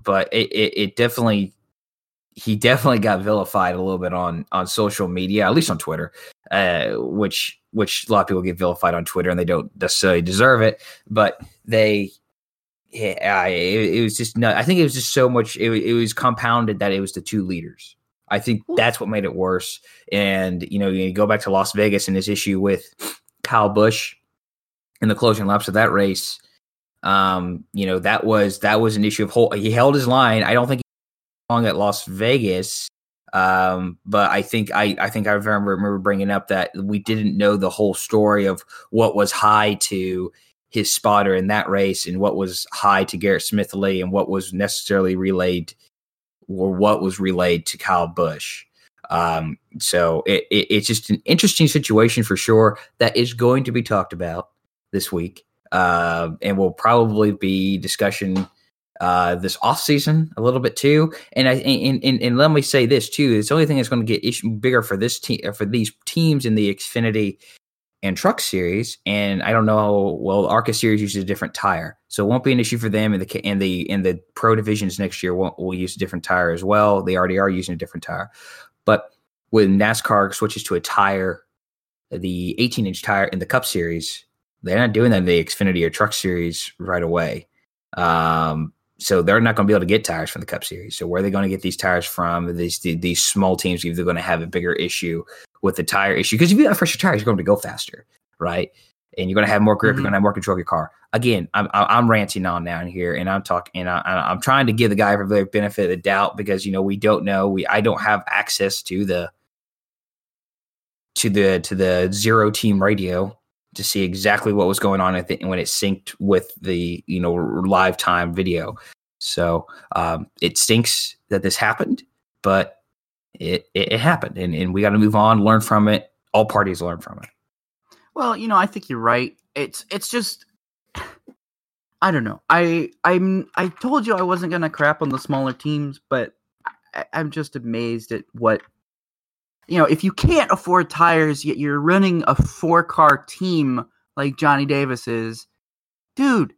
but it, it, it definitely he definitely got vilified a little bit on on social media, at least on Twitter, uh, which which a lot of people get vilified on Twitter and they don't necessarily deserve it, but they. Yeah, it, it was just no. I think it was just so much. It, it was compounded that it was the two leaders. I think that's what made it worse. And you know, you go back to Las Vegas and his issue with Kyle Busch in the closing laps of that race. Um, you know, that was that was an issue of whole. He held his line. I don't think long at Las Vegas. Um, but I think I, I think I remember, remember bringing up that we didn't know the whole story of what was high to his spotter in that race and what was high to Garrett Smithley and what was necessarily relayed or what was relayed to Kyle Busch. Um, so it, it, it's just an interesting situation for sure that is going to be talked about this week. Uh, and will probably be discussion uh, this off season a little bit too. And I and, and, and let me say this too: it's the only thing that's going to get bigger for this team uh, for these teams in the Xfinity and Truck Series. And I don't know. Well, ARCA Series uses a different tire, so it won't be an issue for them. And the and the in the Pro divisions next year won't will use a different tire as well. They already are using a different tire, but when NASCAR switches to a tire, the 18 inch tire in the Cup Series, they're not doing that in the Xfinity or Truck Series right away. Um, so they're not going to be able to get tires from the Cup Series. So where are they going to get these tires from? These these small teams either going to have a bigger issue with the tire issue because if you have fresher tires, you're going to go faster, right? And you're going to have more grip. Mm-hmm. You're going to have more control of your car. Again, I'm I'm ranting on down here, and I'm talking, and I, am trying to give the guy the benefit of the doubt because you know we don't know. We I don't have access to the to the to the zero team radio to see exactly what was going on at the, when it synced with the you know live time video. So um, it stinks that this happened, but it it, it happened, and, and we got to move on, learn from it. All parties learn from it. Well, you know, I think you're right. It's it's just I don't know. I I'm I told you I wasn't gonna crap on the smaller teams, but I, I'm just amazed at what you know, if you can't afford tires yet you're running a four car team like Johnny Davis is, dude,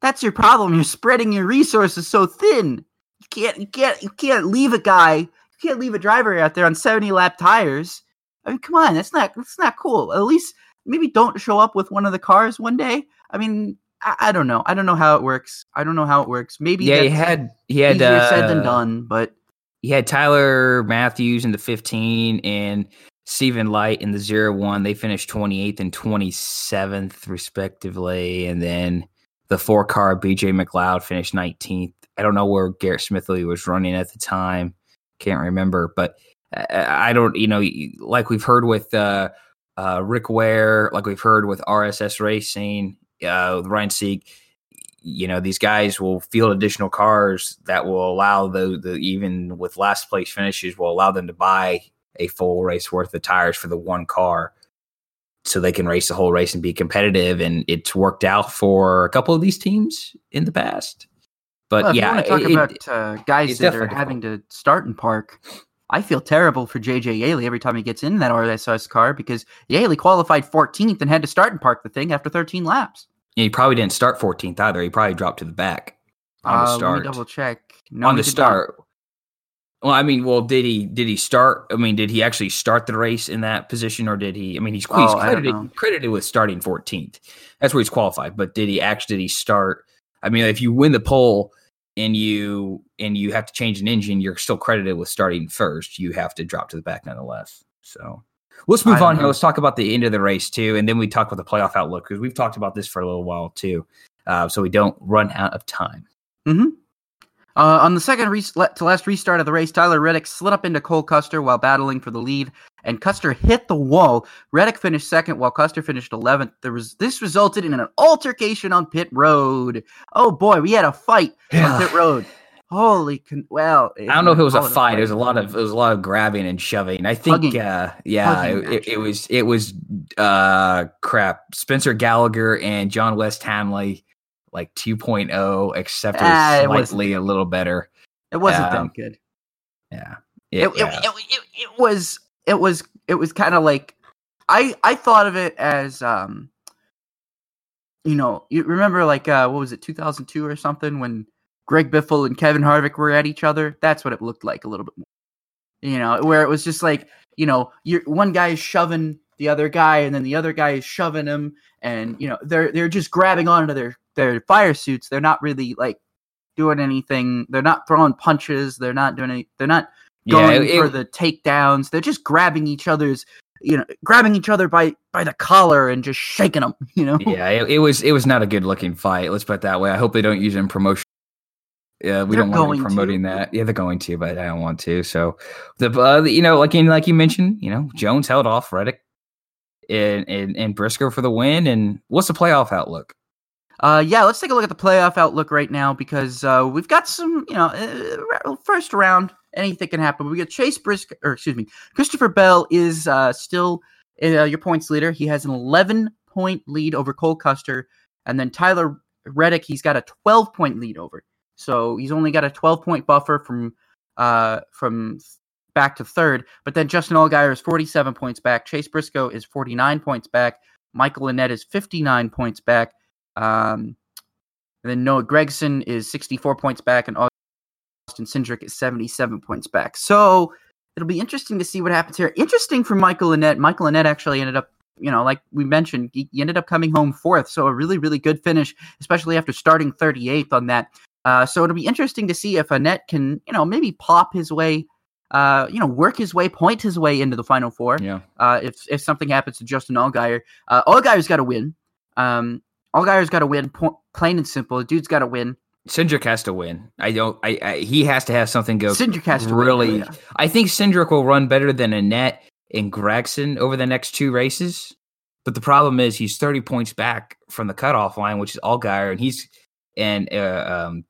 that's your problem. You're spreading your resources so thin. You can't you can't you can't leave a guy, you can't leave a driver out there on 70 lap tires. I mean, come on, that's not that's not cool. At least maybe don't show up with one of the cars one day. I mean, I, I don't know. I don't know how it works. I don't know how it works. Maybe yeah, he had he had easier uh, said than done, but he had Tyler Matthews in the 15 and Stephen Leicht in the 0 1. They finished 28th and 27th, respectively. And then the four car BJ McLeod finished 19th. I don't know where Garrett Smithley was running at the time. Can't remember. But I don't, you know, like we've heard with uh, uh, Rick Ware, like we've heard with RSS Racing, uh, with Ryan Sieg you know these guys will field additional cars that will allow the, the even with last place finishes will allow them to buy a full race worth of tires for the one car so they can race the whole race and be competitive and it's worked out for a couple of these teams in the past but well, yeah talk it, about uh, guys that are having to start in park I feel terrible for JJ Yeley every time he gets in that RSS car because Yeley qualified 14th and had to start and park the thing after 13 laps. He probably didn't start 14th either. He probably dropped to the back on uh, the start. double check. No, on the start. Not. Well, I mean, well, did he did he start? I mean, did he actually start the race in that position, or did he? I mean, he's, he's oh, credited credited with starting 14th. That's where he's qualified. But did he actually did he start? I mean, if you win the pole and you and you have to change an engine, you're still credited with starting first. You have to drop to the back nonetheless. So Let's move on here. Let's talk about the end of the race too, and then we talk about the playoff outlook because we've talked about this for a little while too, uh, so we don't run out of time. Mm-hmm. Uh, on the second re- to last restart of the race, Tyler Reddick slid up into Cole Custer while battling for the lead, and Custer hit the wall. Reddick finished second, while Custer finished 11th. There was this resulted in an altercation on pit road. Oh boy, we had a fight yeah. on pit road. Holy, con- well, I don't know if it was a fight. It was a lot of it was a lot of grabbing and shoving. I think, Hugging. uh, yeah, Hugging it, it, was it was uh crap. Spencer Gallagher and John Wes Townley, like 2.0, except ah, slightly a little better. It wasn't um, that good. Yeah, it, yeah. It, it, it, was it was it was kind of like I I thought of it as um you know you remember like uh what was it 2002 or something when Greg Biffle and Kevin Harvick were at each other. That's what it looked like a little bit more. You know, where it was just like, you know, you're one guy is shoving the other guy, and then the other guy is shoving him, and you know, they're they're just grabbing onto their their fire suits. They're not really like doing anything. They're not throwing punches. They're not doing any. They're not going yeah, it, for the takedowns. They're just grabbing each other's you know, grabbing each other by by the collar and just shaking them. You know. Yeah, it, it was it was not a good looking fight. Let's put it that way. I hope they don't use it in promotion yeah, we they're don't want to be promoting to. that. Yeah, they're going to, but I don't want to. So the uh, you know, like in like you mentioned, you know, Jones held off Reddick and, and and Briscoe for the win. And what's the playoff outlook? Uh, yeah, let's take a look at the playoff outlook right now because uh, we've got some, you know, uh, first round, anything can happen. We got Chase Briscoe, or excuse me, Christopher Bell is uh, still uh, your points leader. He has an 11 point lead over Cole Custer, and then Tyler Reddick, he's got a 12 point lead over. So he's only got a 12 point buffer from uh from back to third. But then Justin Allgaier is 47 points back. Chase Briscoe is 49 points back. Michael Annett is 59 points back. Um, and then Noah Gragson is 64 points back, and Austin Cindric is 77 points back. So it'll be interesting to see what happens here. Interesting for Michael Annett. Michael Annett actually ended up, you know, like we mentioned, he ended up coming home fourth. So a really, really good finish, especially after starting 38th on that uh, so it'll be interesting to see if Annett can, you know, maybe pop his way, uh, you know, work his way, point his way into the final four. Yeah. Uh, if if something happens to Justin Allgaier, uh, Allgaier's got to win. Um, Allgaier's got to win, po- plain and simple. The dude's got to win. Cindric has to win. I don't. I, I, he has to have something go. Cindric has to really. Win, yeah. I think Cindric will run better than Annett and Gragson over the next two races. But the problem is he's thirty points back from the cutoff line, which is Allgaier, and he's and uh, um,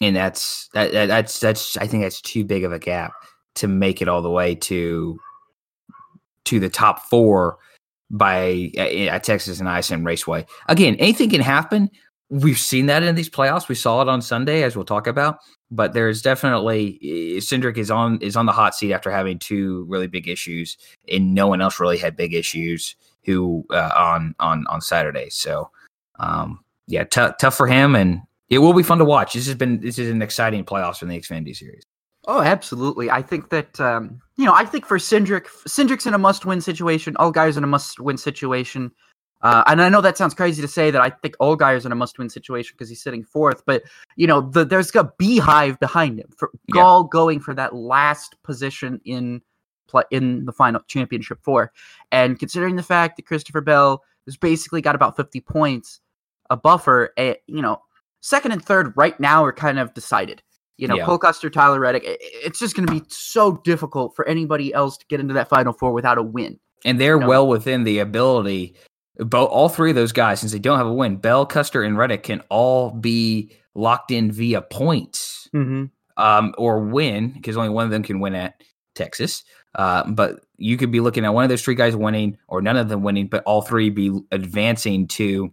and that's that, that, that's that's I think that's too big of a gap to make it all the way to to the top four by at Texas and ISM Raceway. Again, anything can happen. We've seen that in these playoffs. We saw it on Sunday, as we'll talk about. But there's definitely Cindric is on is on the hot seat after having two really big issues, and no one else really had big issues who uh, on on on Saturday. So, um, yeah, t- tough for him, and it will be fun to watch. This has been this is an exciting playoffs from the Xfinity series. Oh, absolutely. I think that um, you know, I think for Cindric, Cindric's in a must-win situation. Allgaier's in a must-win situation. Uh, and I know that sounds crazy to say that I think Allgaier's in a must-win situation because he's sitting fourth, but you know, the, there's a beehive behind him for yeah. Gall going for that last position in play in the final championship four. And considering the fact that Christopher Bell has basically got about 50 points, a buffer, a, eh, you know, second and third right now are kind of decided. You know, yeah. Cole Custer, Tyler Reddick. It's just going to be so difficult for anybody else to get into that Final Four without a win. And they're you know? well within the ability. Both all three of those guys, since they don't have a win, Bell, Custer, and Reddick can all be locked in via points mm-hmm. um, or win because only one of them can win at Texas. Uh, but you could be looking at one of those three guys winning or none of them winning, but all three be advancing to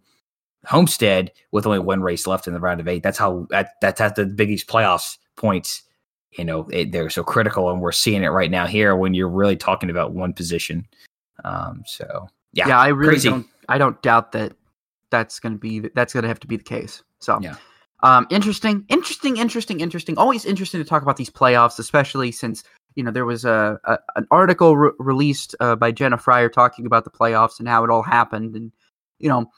Homestead with only one race left in the round of eight. That's how that that's at the Big East playoffs points. You know it, they're so critical, and we're seeing it right now here when you're really talking about one position. Um, so yeah, yeah, I really crazy. don't. I don't doubt that that's going to be that's going to have to be the case. So yeah. Um, interesting, interesting, interesting, interesting. Always interesting to talk about these playoffs, especially since you know there was a, a an article re- released uh, by Jenna Fryer talking about the playoffs and how it all happened, and you know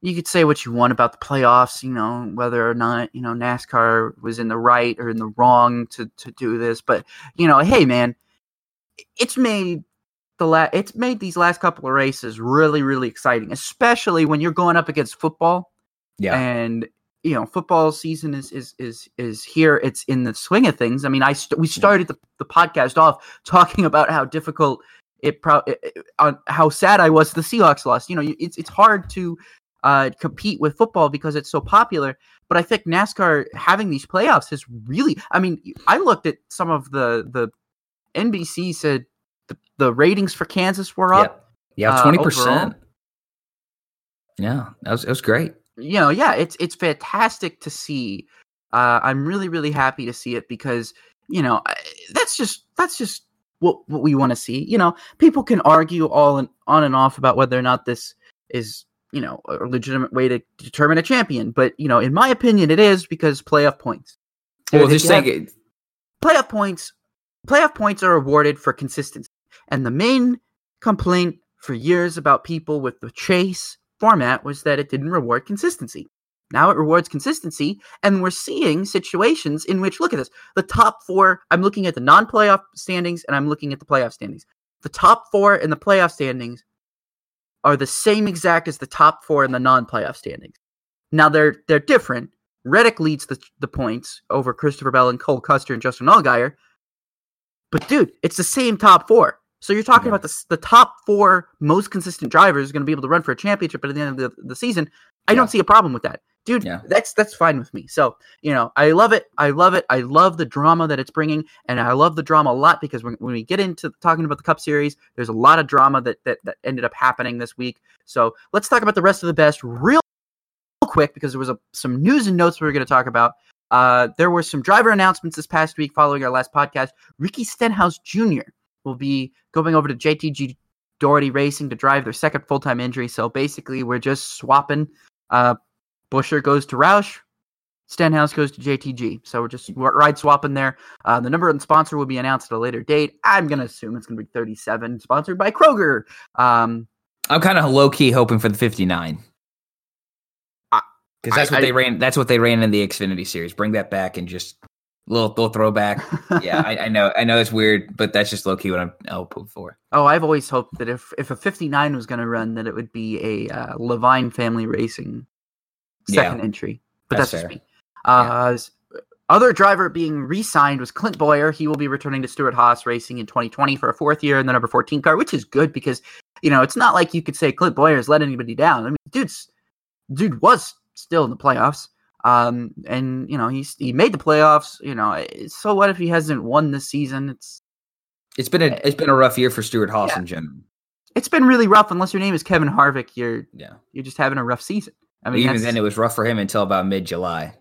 you could say what you want about the playoffs, you know, whether or not, you know, NASCAR was in the right or in the wrong to, to do this. But, you know, hey man, it's made the la- it's made these last couple of races really, really exciting, especially when you're going up against football. Yeah. And you know, football season is is is is here. It's in the swing of things. I mean, I st- we started the, the podcast off talking about how difficult it probably on how sad I was the Seahawks lost. You know, it's it's hard to uh, compete with football because it's so popular. but I think NASCAR having these playoffs has really. I mean, I looked at some of the the NBC said the, the ratings for Kansas were up. Yeah, uh, twenty overall. percent. Yeah, that was it was great. You know, yeah, it's it's fantastic to see. Uh, I'm really really happy to see it because you know that's just that's just what what we want to see. You know, people can argue all and on and off about whether or not this is you know a legitimate way to determine a champion, but you know, in my opinion, it is because playoff points. Well, just think, playoff points playoff points are awarded for consistency. And the main complaint for years about people with the chase format was that it didn't reward consistency. Now it rewards consistency and we're seeing situations in which look at this the top four i'm looking at the non-playoff standings and i'm looking at the playoff standings. The top four in the playoff standings are the same exact as the top four in the non-playoff standings now they're they're different Reddick leads the, the points over Christopher Bell and Cole Custer and Justin Allgaier. But dude, it's the same top four. So you're talking Yeah. about the, the top four most consistent drivers going to be able to run for a championship at the end of the, the season. I Yeah. don't see a problem with that, dude. Yeah. That's that's fine with me. So you know, I love it. I love it. I love the drama that it's bringing, and I love the drama a lot because when, when we get into talking about the Cup Series, there's a lot of drama that that that ended up happening this week. So let's talk about the rest of the best real quick because there was a, some news and notes we were going to talk about. Uh, there were some driver announcements this past week following our last podcast. Ricky Stenhouse Jr. will be going over to JTG Daugherty Racing to drive their second full time injury. So basically, we're just swapping. Uh, Buescher goes to Roush. Stenhouse goes to JTG. So we're just ride swapping there. Uh, the number and sponsor will be announced at a later date. I'm going to assume it's going to be 37, sponsored by Kroger. Um, I'm kind of low key hoping for the 59. Because that's I- what I- they ran. That's what they ran in the Xfinity series. Bring that back and just little little throwback. yeah, I, I know. I know it's weird, but that's just low key what I'm hoping for. Oh, I've always hoped that if if a 59 was going to run, that it would be a uh, Leavine Family Racing second entry. But That's that's, just me. Uh, s- Other driver being re-signed was Clint Bowyer. He will be returning to Stewart-Haas Racing in 2020 for a fourth year in the number 14 car, which is good because you know it's not like you could say Clint Bowyer has let anybody down. I mean, dude's dude was still in the playoffs. Um, and you know he's he made the playoffs. You know, eh, so what if he hasn't won this season? It's It's been a it's been a rough year for Stewart-Haas Yeah. in general. it's been really rough. Unless your name is Kevin Harvick, you're Yeah. you're just having a rough season. I mean, Even then, it was rough for him until about mid July.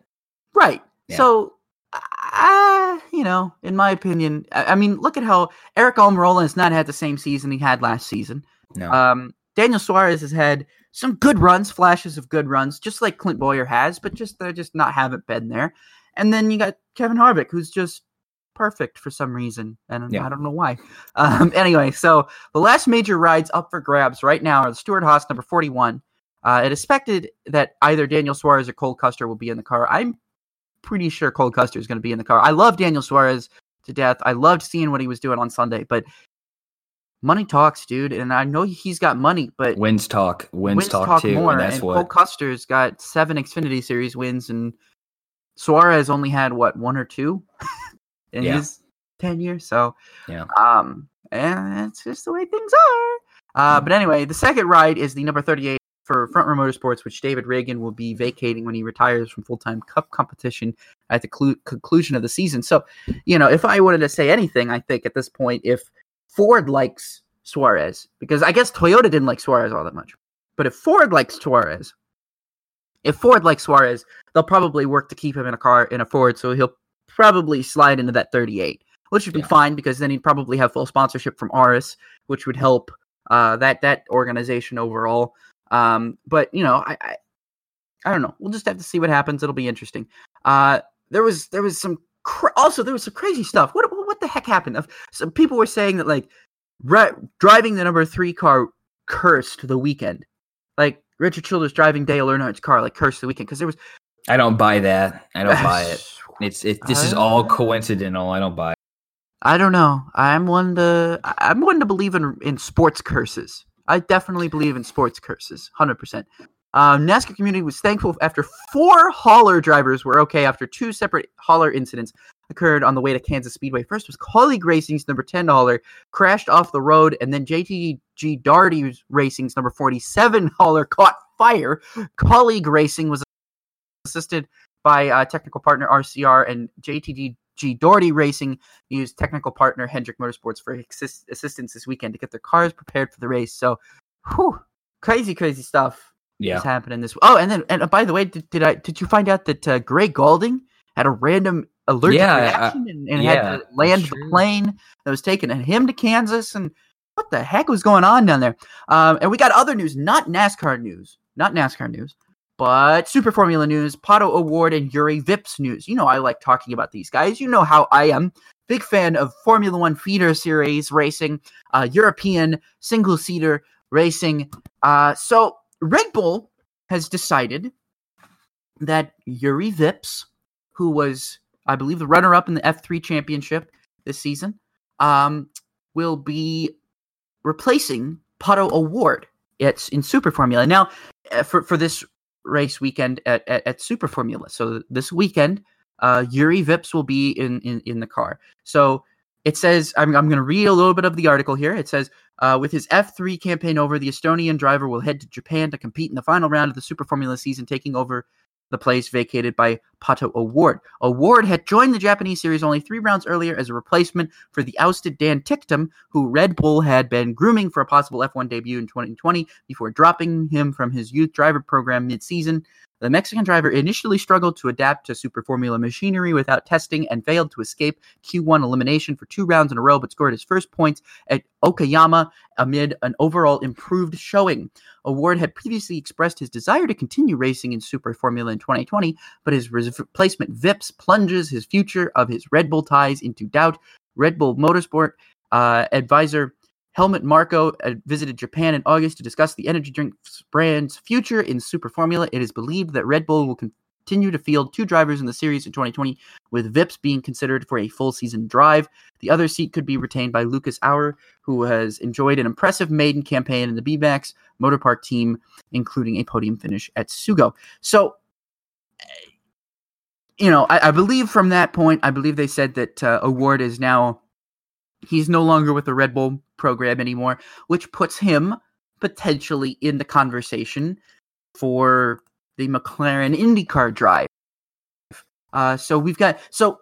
right. Yeah. So, uh, you know, in my opinion, I, I mean, look at how Eric Almirola has not had the same season he had last season. No, Um, Daniel Suarez has had some good runs, flashes of good runs, just like Clint Bowyer has, but just they just not haven't been there. And then you got Kevin Harvick, who's just perfect for some reason, and Yeah. I don't know why. Um, anyway, so the last major rides up for grabs right now are the Stewart-Haas number forty-one. Uh, it is expected that either Daniel Suarez or Cole Custer will be in the car. I'm pretty sure Cole Custer is going to be in the car. I love Daniel Suarez to death. I loved seeing what he was doing on Sunday, but money talks, dude. And I know he's got money, but wins talk, wins, wins talk, too, more. and that's Cole what. Custer's got seven Xfinity Series wins, and Suarez only had what one or two in Yeah. his tenure. So Yeah. um, and that's just the way things are. Uh, Mm. but anyway, the second ride is the number thirty-eight for Front Row Motorsports, which David Ragan will be vacating when he retires from full-time Cup competition at the clu- conclusion of the season. So, you know, if I wanted to say anything, I think at this point, if Ford likes Suarez, because I guess Toyota didn't like Suarez all that much, but if Ford likes Suarez, if Ford likes Suarez, they'll probably work to keep him in a car in a Ford, so he'll probably slide into that 38, which would be Yeah. fine because then he'd probably have full sponsorship from Arris, which would help uh, that that organization overall. Um, but you know, I, I I don't know. We'll just have to see what happens. It'll be interesting. Uh, there was there was some cra- also there was some crazy stuff. What what the heck happened? Of some people were saying that like re- driving the number three car cursed the weekend. Like Richard Childress driving Dale Earnhardt's car like cursed the weekend because there was I don't buy that. I don't buy it. It's it. This is all coincidental. I don't buy. it. I don't know. I'm one to I'm one to believe in in sports curses. I definitely believe in sports curses, hundred percent. Um, NASCAR community was thankful after four hauler drivers were okay after two separate hauler incidents occurred on the way to Kansas Speedway. First was Colleague Racing's number 10 hauler crashed off the road, and then JTG Daugherty Racing's number 47 hauler caught fire. Colleague Racing was assisted by uh, technical partner RCR and JTG Daugherty Racing used technical partner Hendrick Motorsports for assist- assistance this weekend to get their cars prepared for the race. So, whew, crazy, crazy stuff Yeah. is happening this. Oh, and then and uh, by the way, did, did I did you find out that uh, Greg Galding had a random allergic Yeah, uh, reaction and, and yeah, had to land the plane that was taking him to Kansas and what the heck was going on down there? Um, and we got other news, not NASCAR news, not NASCAR news, but Super Formula news, Pato O'Ward and Jüri Vips news. You know I like talking about these guys. You know how I am. Big fan of Formula One feeder series racing, uh, European single seater racing. Uh, so Red Bull has decided that Jüri Vips, who was, I believe, the runner up in the F3 championship this season, um, will be replacing Pato O'Ward it's in Super Formula. Now, uh, for, for this race weekend at, at, at Super Formula. So this weekend, uh, Jüri Vips will be in, in, in the car. So it says, I'm, I'm going to read a little bit of the article here. It says, uh, with his F3 campaign over, the Estonian driver will head to Japan to compete in the final round of the Super Formula season, taking over the place vacated by Pato O'Ward. O'Ward had joined the Japanese series only three rounds earlier as a replacement for the ousted Dan Ticktum, who Red Bull had been grooming for a possible F1 debut in 2020 before dropping him from his youth driver program mid-season. The Mexican driver initially struggled to adapt to Super Formula machinery without testing and failed to escape Q1 elimination for two rounds in a row, but scored his first points at Okayama amid an overall improved showing. O'Ward had previously expressed his desire to continue racing in Super Formula in 2020, but his replacement Vips plunges his future of his Red Bull ties into doubt. Red Bull Motorsport uh, advisor Helmut Marko uh, visited Japan in August to discuss the energy drink brand's future in Super Formula. It is believed that Red Bull will continue to field two drivers in the series in 2020, with Vips being considered for a full season drive. The other seat could be retained by Lucas Auer, who has enjoyed an impressive maiden campaign in the BMAX Motor Park team, including a podium finish at Sugo. So, you know, I, I believe from that point, I believe they said that uh, O'Ward is now he's no longer with the Red Bull program anymore, which puts him potentially in the conversation for the McLaren IndyCar drive. Uh, so we've got so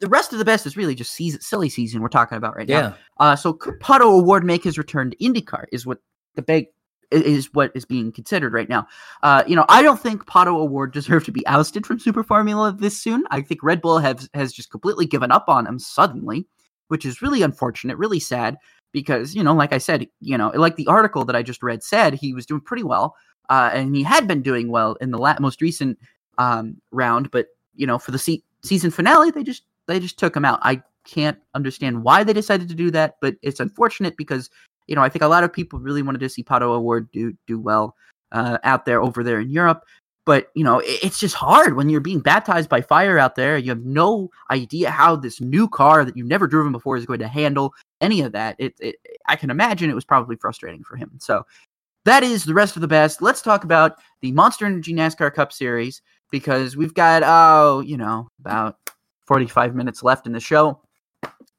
the rest of the best is really just season, silly season we're talking about right now. Yeah. Uh, so could Pato O'Ward make his return to IndyCar? Is what the big is what is being considered right now. Uh, you know, I don't think Pato O'Ward deserved to be ousted from Super Formula this soon. I think Red Bull has has just completely given up on him suddenly, which is really unfortunate, really sad. Because you know, like I said, you know, like the article that I just read said, he was doing pretty well, uh, and he had been doing well in the la- most recent um, round. But you know, for the se- season finale, they just they just took him out. I can't understand why they decided to do that, but it's unfortunate because you know I think a lot of people really wanted to see Pato O'Ward do do well uh, out there over there in Europe. But you know it, it's just hard when you're being baptized by fire out there. You have no idea how this new car that you've never driven before is going to handle any of that. It, it I can imagine it was probably frustrating for him. So that is the rest of the best. Let's talk about the Monster Energy NASCAR Cup Series because we've got oh you know about 45 minutes left in the show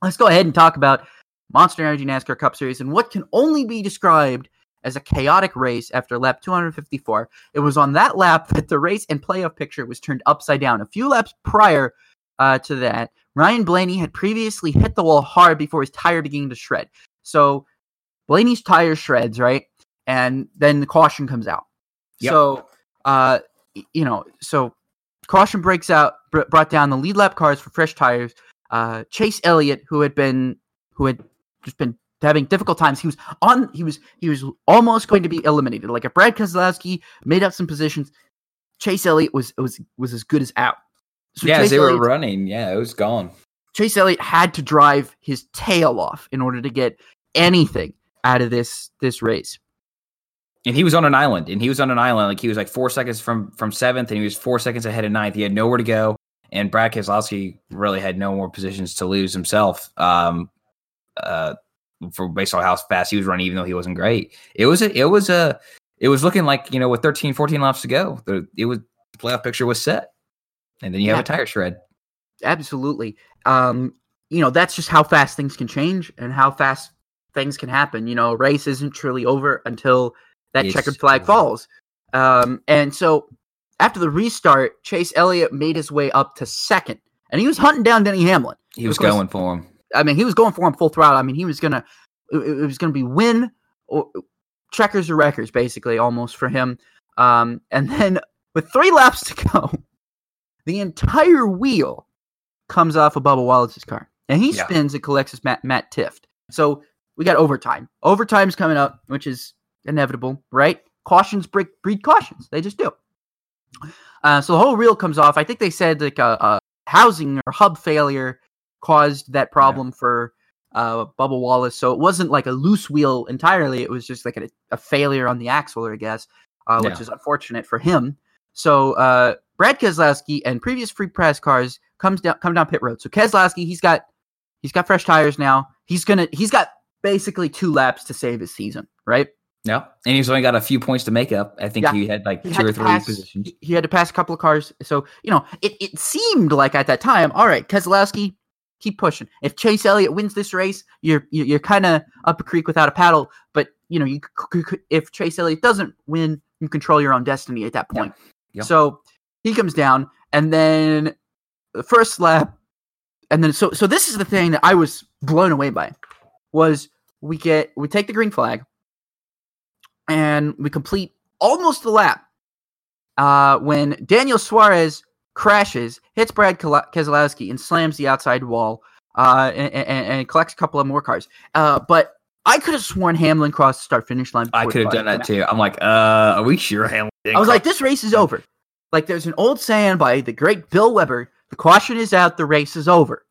let's go ahead and talk about monster energy nascar cup series and what can only be described as a chaotic race after lap 254 it was on that lap that the race and playoff picture was turned upside down. A few laps prior uh, to that ryan blaney had previously hit the wall hard before his tire began to shred. So blaney's tire shreds right? And then the caution comes out. Yep. so uh you know, so caution breaks out, br- brought down the lead lap cars for fresh tires. Uh, Chase Elliott, who had been, who had just been having difficult times, he was on, he was, he was almost going to be eliminated. Like if Brad Keselowski made up some positions, Chase Elliott was was was as good as out. So yeah, Chase as they were running. Yeah, it was gone. Chase Elliott had to drive his tail off in order to get anything out of this this race. And he was on an island, and he was on an island. Like he was like four seconds from from seventh, and he was four seconds ahead of ninth. He had nowhere to go, and Brad Keselowski really had no more positions to lose himself. Um, uh, for based on how fast he was running, even though he wasn't great. It was a, it was a, it was looking like you know with 13, 14 laps to go, the it was the playoff picture was set, and then you have a tire shred. absolutely um you know that's just how fast things can change and how fast things can happen you know a race isn't truly over until that It's checkered flag over. falls um and so after the restart, Chase Elliott made his way up to second, and he was hunting down Denny Hamlin. He was course- going for him. I mean, he was going for him full throttle. I mean, he was gonna it, it was gonna be win or checkers or records basically, almost for him. Um, and then with three laps to go, the entire wheel comes off of Bubba Wallace's car, and he Yeah. spins and collects his Matt Matt Tifft. So we got overtime. Overtime's coming up, which is inevitable, right? Cautions break breed cautions. They just do. Uh, so the whole reel comes off. I think they said like a, a housing or hub failure caused that problem for uh, Bubba Wallace. So it wasn't like a loose wheel entirely. It was just like a, a failure on the axle, I guess, uh, which Yeah. is unfortunate for him. So uh, Brad Keselowski and previous free press cars comes down come down pit road. So Keselowski, he's got he's got fresh tires now. He's gonna he's got basically two laps to save his season, right? Yeah, and he's only got a few points to make up. I think Yeah. he had like He two had or three pass- positions. he- He had to pass a couple of cars. So, you know, it, it seemed like at that time, all right, Keselowski, keep pushing. If Chase Elliott wins this race, you're you're, kind of up a creek without a paddle. But you know, you if Chase Elliott doesn't win, you control your own destiny at that point. So he comes down, and then the first lap, and then so so this is the thing that I was blown away by was we get we take the green flag, and we complete almost the lap uh, when Daniel Suarez crashes, hits Brad Keselowski, and slams the outside wall, uh, and, and, and collects a couple of more cars. Uh, but I could have sworn Hamlin crossed the start finish line. I could have done that too. I'm like, uh, are we sure Hamlin? I was like, this race is over. Like, there's an old saying by the great Bill Weber: "The caution is out, the race is over."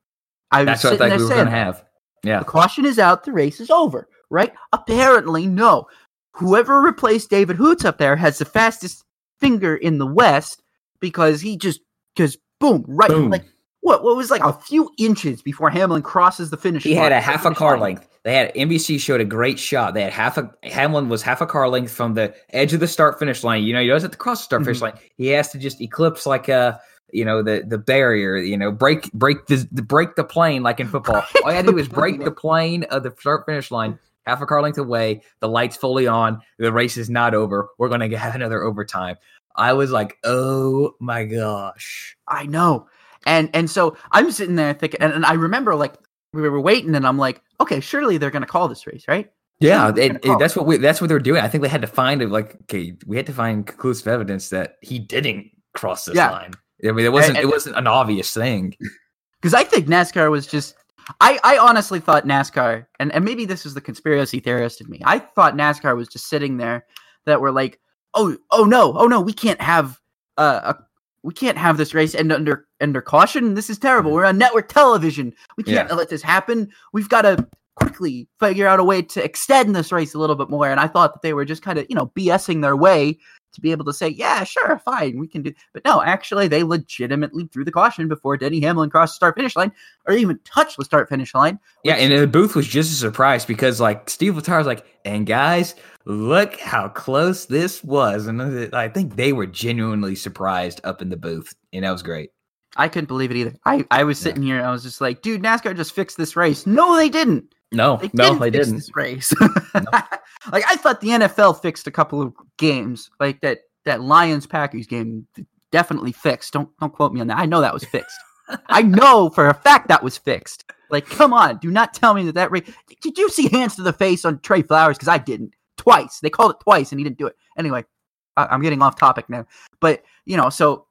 I was that's what I thought there we were saying, gonna have. Yeah, The caution is out. The race is over. Right? Apparently, no. Whoever replaced David Hoots up there has the fastest finger in the West because he just because boom right Boom. like what what was like a few inches before Hamlin crosses the finish. Line. He line- had a half a car line. length. They had NBC showed a great shot. They had half a Hamlin was half a car length from the edge of the start finish line. You know, he doesn't have to cross the start finish Mm-hmm. line. He has to just eclipse like a you know the the barrier. You know, break break the, the break the plane like in football. All you had to do was break the plane of the start finish line. Half a car length away, the lights fully on. The race is not over. We're going to have another overtime. I was like, oh my gosh. I know, and and so I'm sitting there thinking, and, and I remember like we were waiting, and I'm like, okay, surely they're gonna call this race, right? Yeah, it, it- that's what we that's what they're doing. I think they had to find it like okay, we had to find conclusive evidence that he didn't cross this Yeah. line. I mean, it wasn't and- it wasn't an obvious thing. because I think NASCAR was just. I, I honestly thought NASCAR, and, and maybe this is the conspiracy theorist in me. I thought NASCAR was just sitting there that were like, oh oh no oh no we can't have uh a, we can't have this race end under under caution. This is terrible. We're on network television. We can't Yeah. let this happen. We've got to quickly figure out a way to extend this race a little bit more. And I thought that they were just kind of you know BSing their way to be able to say, yeah, sure, fine, we can do. But no, actually, they legitimately threw the caution before Denny Hamlin crossed the start finish line or even touched the start finish line. Yeah, and the booth was just as surprised because like Steve Letarte was like, and guys, look how close this was, and I think they were genuinely surprised up in the booth, and that was great. I couldn't believe it either. I, I was Yeah. sitting here, I was just like, dude, NASCAR just fixed this race. No, they didn't. No, They no, they didn't. race. like I thought the NFL fixed a couple of games, like that that Lions Packers game definitely fixed. Don't don't quote me on that. I know that was fixed. I know for a fact that was fixed. Like, come on, do not tell me that that race. Did you see hands to the face on Trey Flowers? Because I didn't. Twice they called it twice, and he didn't do it. Anyway, I'm getting off topic now. But you know, so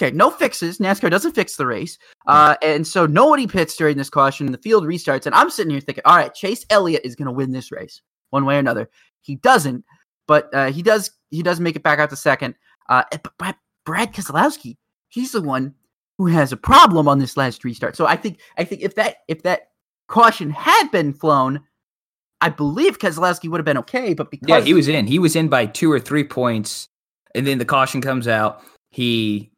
okay, no fixes. NASCAR doesn't fix the race. Uh, and so nobody pits during this caution. and The field restarts, and I'm sitting here thinking, all right, Chase Elliott is going to win this race one way or another. He doesn't, but uh, he does. He does make it back out to second. Uh, but, Brad Keselowski, he's the one who has a problem on this last restart. So I think, I think if that if that caution had been flown, I believe Keselowski would have been okay. But because Yeah, he was in. He was in by two or three points, and then the caution comes out. He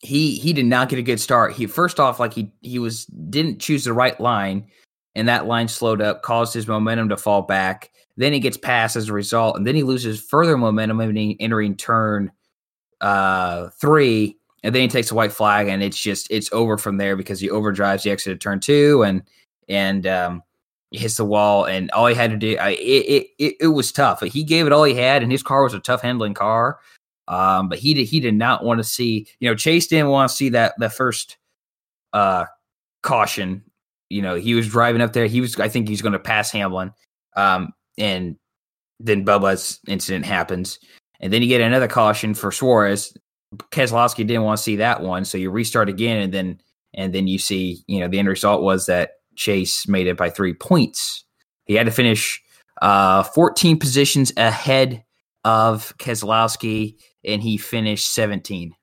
he he did not get a good start. He first off, like he he was didn't choose the right line, and that line slowed up, caused his momentum to fall back. Then he gets passed as a result, and then he loses further momentum entering, turn uh three, and then he takes a white flag, and it's just it's over from there because he overdrives the exit of turn two, and and um he hits the wall, and all he had to do, I, it it it was tough. He gave it all he had, and his car was a tough handling car. Um, but he did he did not want to see, you know, Chase didn't want to see that the first uh caution. You know, he was driving up there. He was I think he's going to pass Hamlin. Um, and then Bubba's incident happens. And then you get another caution for Suarez. Keselowski didn't want to see that one, so you restart again, and then and then you see, you know, the end result was that Chase made it by three points. He had to finish uh, 14 positions ahead of Keselowski, and he finished 17.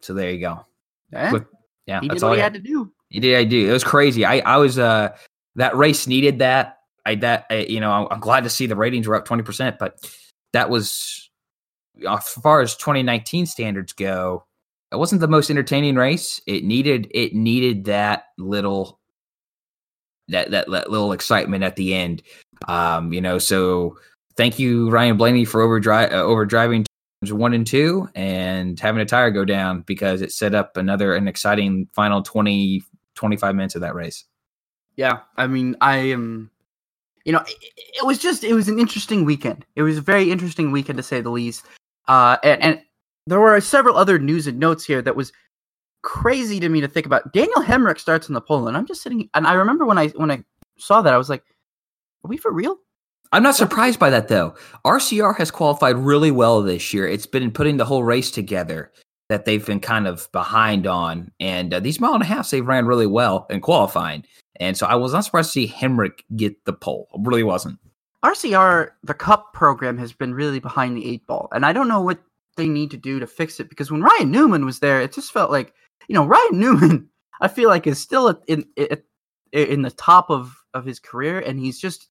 So there you go. Yeah, yeah, he that's did all what he had to do. he did. I do. It was crazy. I I was uh that race needed that. I that I, you know I'm, I'm glad to see the ratings were up 20, percent but that was as far as 2019 standards go. It wasn't the most entertaining race. It needed it needed that little that that, that little excitement at the end. Um, you know, so thank you Ryan Blaney for overdrive uh, overdriving one and two and having a tire go down because it set up another an exciting final 20 25 minutes of that race. Yeah, I mean, I am. You know, it, it was just it was an interesting weekend. It was a very interesting weekend to say the least. Uh, and, and there were several other news and notes here that was crazy to me to think about. Daniel Hemric starts in the pole, and I'm just sitting. And I remember when I when I saw that, I was like, "Are we for real?" I'm not surprised by that though. RCR has qualified really well this year. It's been putting the whole race together that they've been kind of behind on, and uh, these mile and a halfs they ran really well in qualifying. And so I was not surprised to see Hemric get the pole. I really wasn't. RCR, the Cup program has been really behind the eight ball, and I don't know what they need to do to fix it. Because when Ryan Newman was there, it just felt like you know Ryan Newman. I feel like is still in in, in the top of of his career, and he's just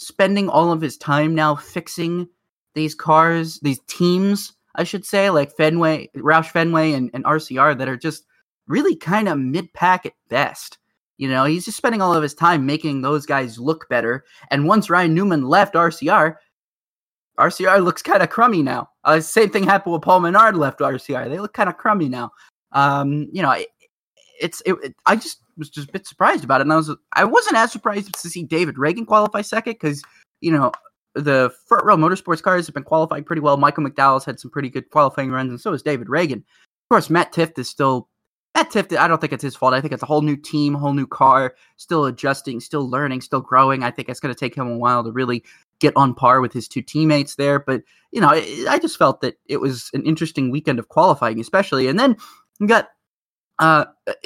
spending all of his time now fixing these cars, these teams, I should say, like Fenway, Roush Fenway, and, and RCR that are just really kind of mid pack at best. You know, he's just spending all of his time making those guys look better. And once Ryan Newman left RCR, RCR looks kind of crummy now. Uh, same thing happened with Paul Menard left RCR. They look kind of crummy now. Um, you know, it's it, it- I just was just a bit surprised about it, and I was I wasn't as surprised to see David Ragan qualify second because you know the front row motorsports cars have been qualifying pretty well. Michael McDowell's had some pretty good qualifying runs, and so has David Ragan. Of course, Matt Tifft is still Matt Tifft. I don't think it's his fault. I think it's a whole new team, whole new car, still adjusting, still learning, still growing. I think it's going to take him a while to really get on par with his two teammates there. But you know, I, I just felt that it was an interesting weekend of qualifying, especially, and then you got uh,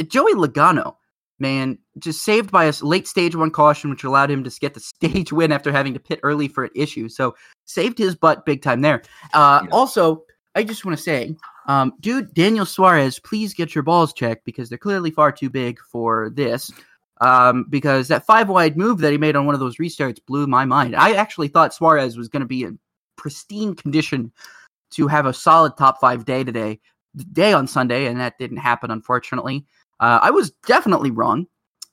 Joey Logano, man, just saved by a late stage one caution, which allowed him to get the stage win after having to pit early for an issue. So saved his butt big time there. Uh, Yeah. Also, I just want to say, um, dude, Daniel Suarez, please get your balls checked because they're clearly far too big for this. Um, because that five wide move that he made on one of those restarts blew my mind. I actually thought Suarez was going to be in pristine condition to have a solid top five day today, day on Sunday, and that didn't happen, unfortunately. Uh, I was definitely wrong.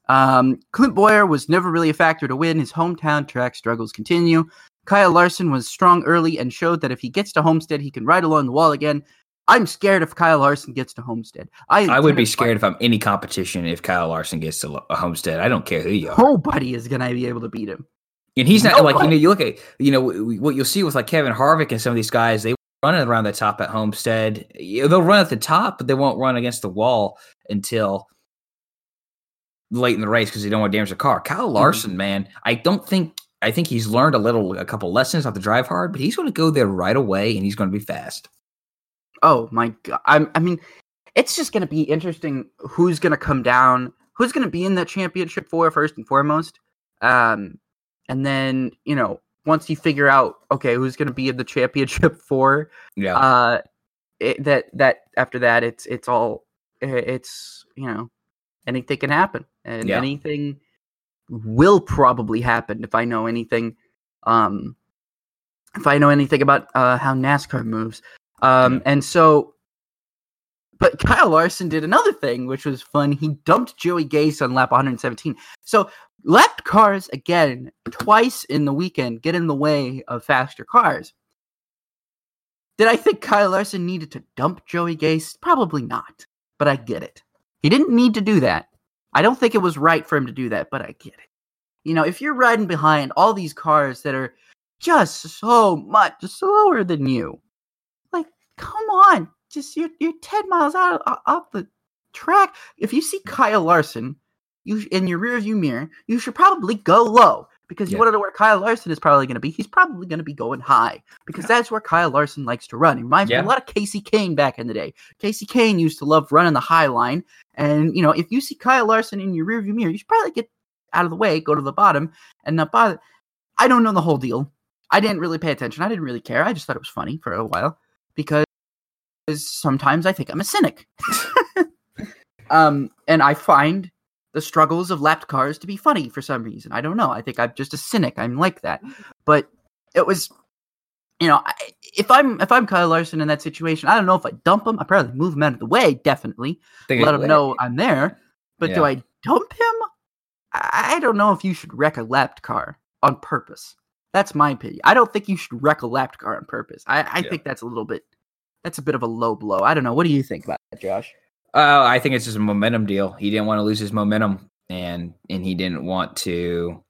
Um, Clint Bowyer was never really a factor to win. His hometown track struggles continue. Kyle Larson was strong early and showed that if he gets to Homestead, he can ride along the wall again. I'm scared if Kyle Larson gets to Homestead. I, I would be scared if I'm any competition if Kyle Larson gets to Lo- Homestead. I don't care who you are. Nobody is going to be able to beat him. And he's not No like you know. You look at you know what you'll see with like Kevin Harvick and some of these guys. They run it around the top at Homestead. They'll run at the top, but they won't run against the wall until late in the race because they don't want to damage the car. Kyle Larson, man, I don't think. I think he's learned a little, a couple lessons how to drive hard, but he's going to go there right away and he's going to be fast. Oh my god! I'm, I mean, it's just going to be interesting who's going to come down, who's going to be in that championship for first and foremost, um, and then you know once you figure out okay who's going to be in the championship for, Yeah, uh, it, that that after that it's it's all it's you know anything can happen and Yeah. anything will probably happen if I know anything, um, if I know anything about uh, how NASCAR moves. Um, and so, but Kyle Larson did another thing, which was fun. He dumped Joey Gase on lap 117. So, lap cars again twice in the weekend get in the way of faster cars. Did I think Kyle Larson needed to dump Joey Gase? Probably not, but I get it. He didn't need to do that. I don't think it was right for him to do that, but I get it. You know, if you're riding behind all these cars that are just so much slower than you, like come on, just you're you're ten miles out of, off the track. If you see Kyle Larson, you in your rearview mirror, you should probably go low because you Yeah. want to know where Kyle Larson is probably going to be. He's probably going to be going high because that's where Kyle Larson likes to run. He reminds me a lot of Kasey Kahne back in the day. Kasey Kahne used to love running the high line, and you know if you see Kyle Larson in your rearview mirror, you should probably get out of the way, go to the bottom, and not bother. I don't know the whole deal. I didn't really pay attention. I didn't really care. I just thought it was funny for a while because sometimes I think I'm a cynic. um, and I find the struggles of lapped cars to be funny for some reason. I don't know. I think I'm just a cynic. I'm like that. But it was, you know, I, if I'm if I'm Kyle Larson in that situation, I don't know if I dump him. I probably move him out of the way, definitely Think let him know I'm there. But do I dump him? I I don't know if you should wreck a lapped car on purpose. That's my opinion. I don't think you should wreck a lapped car on purpose. I, I Yeah. think that's a little bit that's a bit of a low blow. I don't know. What do you think about that, Josh? Uh, I think it's just a momentum deal. He didn't want to lose his momentum, and and he didn't want to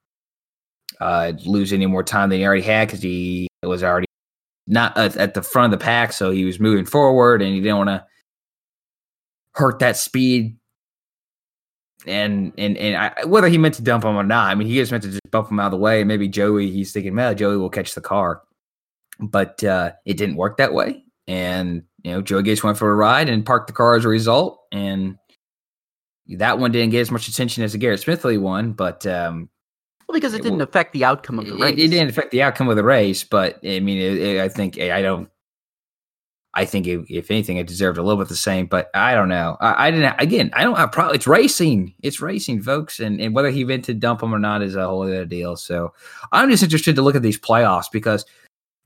uh, lose any more time than he already had because he was already not at, at the front of the pack, so he was moving forward, and he didn't want to hurt that speed. And and and I, whether he meant to dump him or not, I mean, he just meant to just bump him out of the way. And maybe Joey, he's thinking, man, Joey will catch the car, but uh, it didn't work that way. And you know, Joey Gase went for a ride and parked the car as a result, and that one didn't get as much attention as the Garrett Smithley one, but um, Well, because it It didn't affect the outcome of the race. it didn't affect the outcome of the race. But I mean, it, it- I think I don't. I think if, if anything, it deserved a little bit the same, but I don't know. I, I didn't. Again, I don't have problem. It's racing. It's racing, folks, and and whether he meant to dump them or not is a whole other deal. So I'm just interested to look at these playoffs because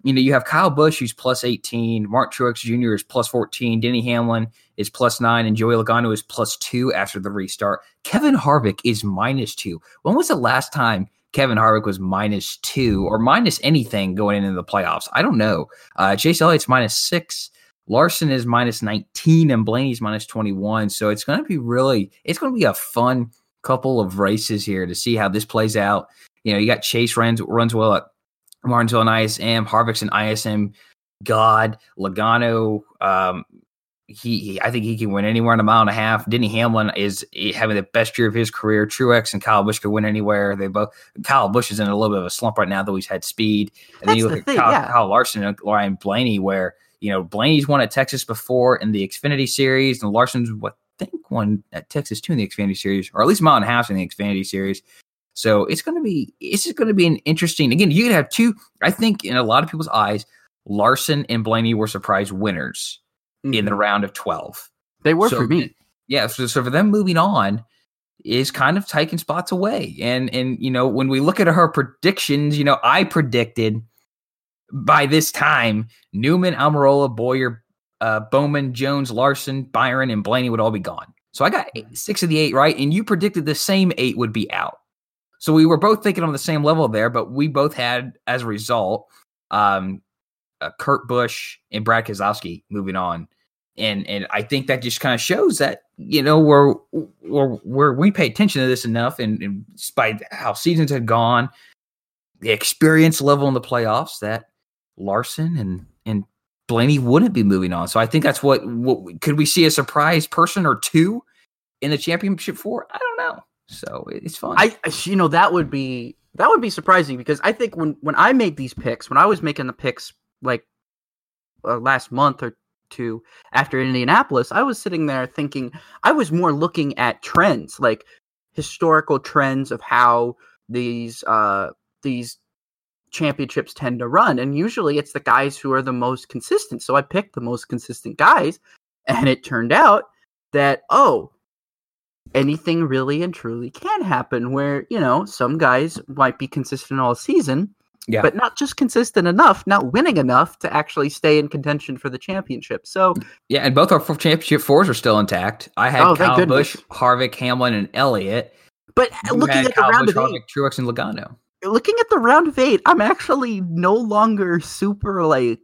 you know you have Kyle Busch who's plus 18, Mark Truex Jr. is plus 14, Denny Hamlin is plus nine, and Joey Logano is plus two after the restart. Kevin Harvick is minus two. When was the last time? Kevin Harvick was minus two or minus anything going into the playoffs. I don't know. Uh, Chase Elliott's minus six. Larson is minus 19 and Blaney's minus 21. So it's going to be really, it's going to be a fun couple of races here to see how this plays out. You know, you got Chase runs, runs well at Martinsville and ISM, Harvick's an ISM god, Logano, um, he, he, I think he can win anywhere in a mile and a half. Denny Hamlin is eh, having the best year of his career. Truex and Kyle Busch could win anywhere. They both Kyle Busch is in a little bit of a slump right now, though he's had speed. And then That's you the look thing, at Kyle, yeah. Kyle Larson and Ryan Blaney, where you know Blaney's won at Texas before in the Xfinity Series, and Larson's what I think won at Texas too in the Xfinity Series, or at least a mile and a half in the Xfinity Series. So it's going to be it's just going to be an interesting. Again, you could have two. I think in a lot of people's eyes, Larson and Blaney were surprise winners in the Mhm. round of twelve. they were so- for me. Yeah, so, so for them moving on is kind of taking spots away. And and you know, when we look at her predictions, you know, I predicted by this time Newman, Almirola, Bowyer, uh, Bowman, Jones, Larson, Byron, and Blaney would all be gone. So I got eight, six of the eight right, and you predicted the same eight would be out. So we were both thinking on the same level there, but we both had as a result um, uh, Kurt Busch and Brad Keselowski moving on and and I think that just kind of shows that you know we're we're, we're we pay attention to this enough, and, and despite how seasons had gone, the experience level in the playoffs, that Larson and and Blaney wouldn't be moving on. So I think that's what what could we see a surprise person or two in the championship for? I don't know. So it's fun. I, you know, that would be that would be surprising because I think when when I made these picks, when I was making the picks like uh, last month or two after Indianapolis, I was sitting there thinking I was more looking at trends, like historical trends of how these uh these championships tend to run and usually it's the guys who are the most consistent so i picked the most consistent guys and it turned out that oh anything really and truly can happen where you know some guys might be consistent all season Yeah. but not just consistent enough not winning enough to actually stay in contention for the championship so mm, yeah, and both our championship fours are still intact. I had Oh, Kyle. Busch, Harvick, Hamlin, and Elliott. but uh, You looking at the round Busch, of eight Harvick, Truex, and Logano. looking at the round of eight i'm actually no longer super like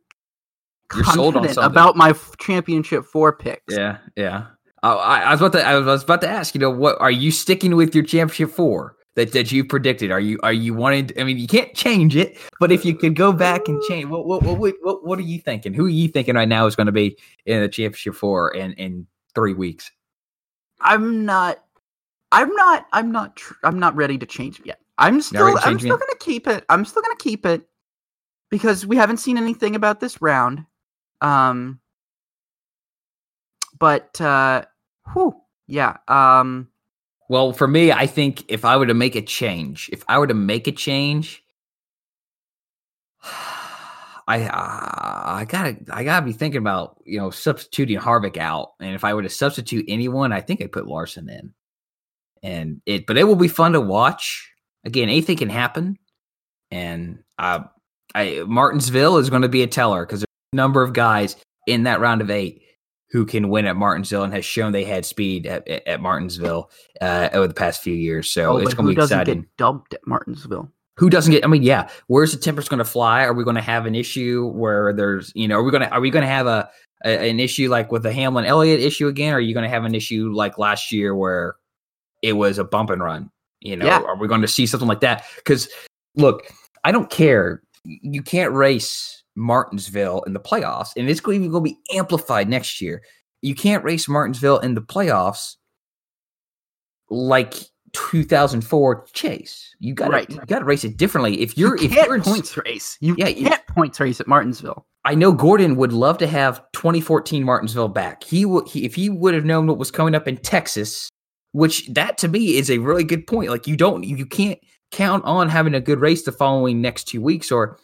You're sold on confident about my championship four picks Yeah, yeah. Oh, I, I was about to. I was about to ask. You know, what are you sticking with your championship four? that that you predicted? Are you are you wanting? I mean, you can't change it, but if you could go back and change, what what what what, what are you thinking? Who are you thinking right now is going to be in the championship four in in three weeks? I'm not. I'm not. I'm not. Tr- I'm not ready to change it yet. I'm still. I'm still going to keep it. I'm still going to keep it because we haven't seen anything about this round. Um. But uh, whew, yeah. Um. Well, for me, I think if I were to make a change, if I were to make a change, I uh, I gotta I gotta be thinking about you know substituting Harvick out, and if I were to substitute anyone, I think I'd put Larson in, and it. But it will be fun to watch. Again, anything can happen, and uh, I Martinsville is going to be a teller because a number of guys in that round of eight who can win at Martinsville and has shown they had speed at, at, Martinsville uh, over the past few years. So oh, it's going to be exciting. Get dumped at Martinsville. Who doesn't get? I mean, yeah. Where's the tempers going to fly? Are we going to have an issue where there's, you know, are we going to are we going to have a, a, an issue like with the Hamlin Elliott issue again? Or are you going to have an issue like last year where it was a bump and run? You know, yeah. are we going to see something like that? Because look, I don't care. You can't race Martinsville in the playoffs, and it's going to be amplified next year. You can't race Martinsville in the playoffs like 2004 Chase. You got right. you got to race it differently. If you're you if you're points race, you yeah, can't you, points race at Martinsville. I know Gordon would love to have 2014 Martinsville back. He would if he would have known what was coming up in Texas, which that to me is a really good point. Like you don't you can't count on having a good race the following next two weeks or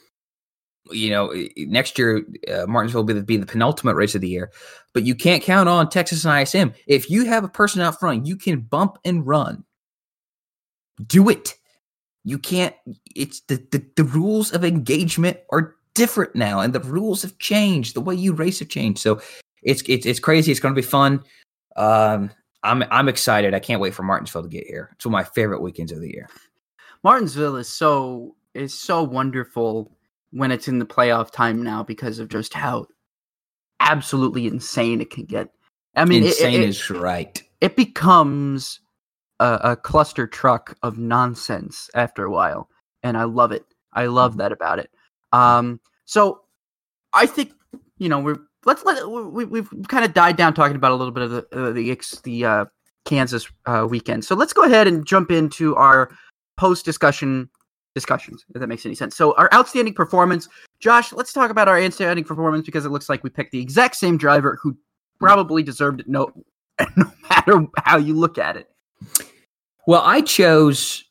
you know, next year uh, Martinsville will be the, be the penultimate race of the year, but you can't count on Texas and ISM. If you have a person out front, you can bump and run. Do it. You can't. It's the the, the rules of engagement are different now, and the rules have changed. The way you race have changed. So it's it's it's crazy. It's going to be fun. Um, I'm I'm excited. I can't wait for Martinsville to get here. It's one of my favorite weekends of the year. Martinsville is so is so wonderful when it's in the playoff time now because of just how absolutely insane it can get. I mean, insane it, it, is right. It becomes a, a, cluster truck of nonsense after a while, and I love it. I love mm-hmm. that about it. Um, so I think you know we're let's let we, we've kind of died down talking about a little bit of the uh, the the uh, Kansas uh, weekend. So let's go ahead and jump into our post discussion discussions, if that makes any sense. So, our outstanding performance, Josh, let's talk about our outstanding performance because it looks like we picked the exact same driver who probably deserved it no, no matter how you look at it. Well, I chose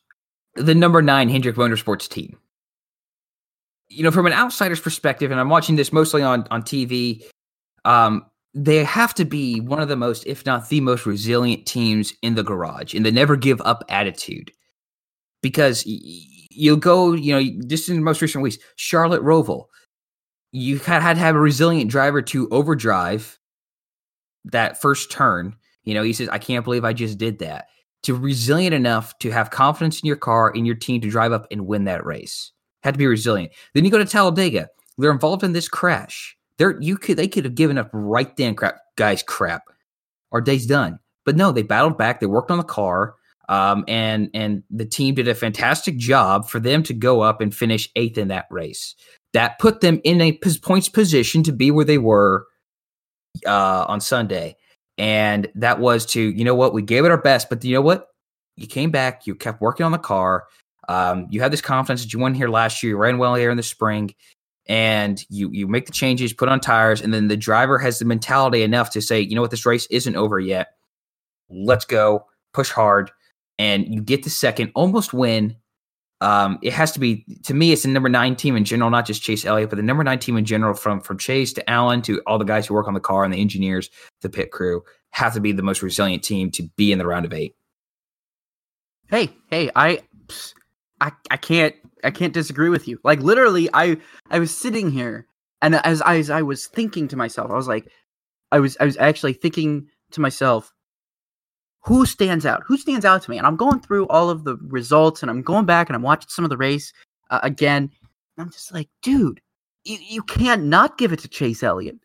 the number nine Hendrick Motorsports team. You know, from an outsider's perspective, and I'm watching this mostly on, on TV, um, they have to be one of the most, if not the most resilient teams in the garage in the never give up attitude. Because you'll go, you know, just in the most recent weeks, Charlotte Roval, you had, had to have a resilient driver to overdrive that first turn. You know, he says, I can't believe I just did that. To resilient enough to have confidence in your car, in your team to drive up and win that race. Had to be resilient. Then you go to Talladega. They're involved in this crash. They're you could they could have given up right then, crap, guys, crap. Our day's done. But no, they battled back. They worked on the car. Um, and and the team did a fantastic job for them to go up and finish eighth in that race. That put them in a points position to be where they were uh, on Sunday. And that was to, you know what, we gave it our best, but you know what? You came back, you kept working on the car. Um, you had this confidence that you won here last year, you ran well here in the spring, and you you make the changes, put on tires, and then the driver has the mentality enough to say, you know what, this race isn't over yet. Let's go, push hard, and you get the second, almost win. Um, it has to be to me. It's the number nine team in general, not just Chase Elliott, but the number nine team in general, from from Chase to Allen to all the guys who work on the car and the engineers, the pit crew, have to be the most resilient team to be in the round of eight. Hey, hey, I, I, I can't, I can't disagree with you. Like literally, I, I was sitting here, and as I, as I was thinking to myself, I was like, I was, I was actually thinking to myself, who stands out? Who stands out to me? And I'm going through all of the results and I'm going back and I'm watching some of the race uh, again. I'm just like, dude, you, you can't not give it to Chase Elliott.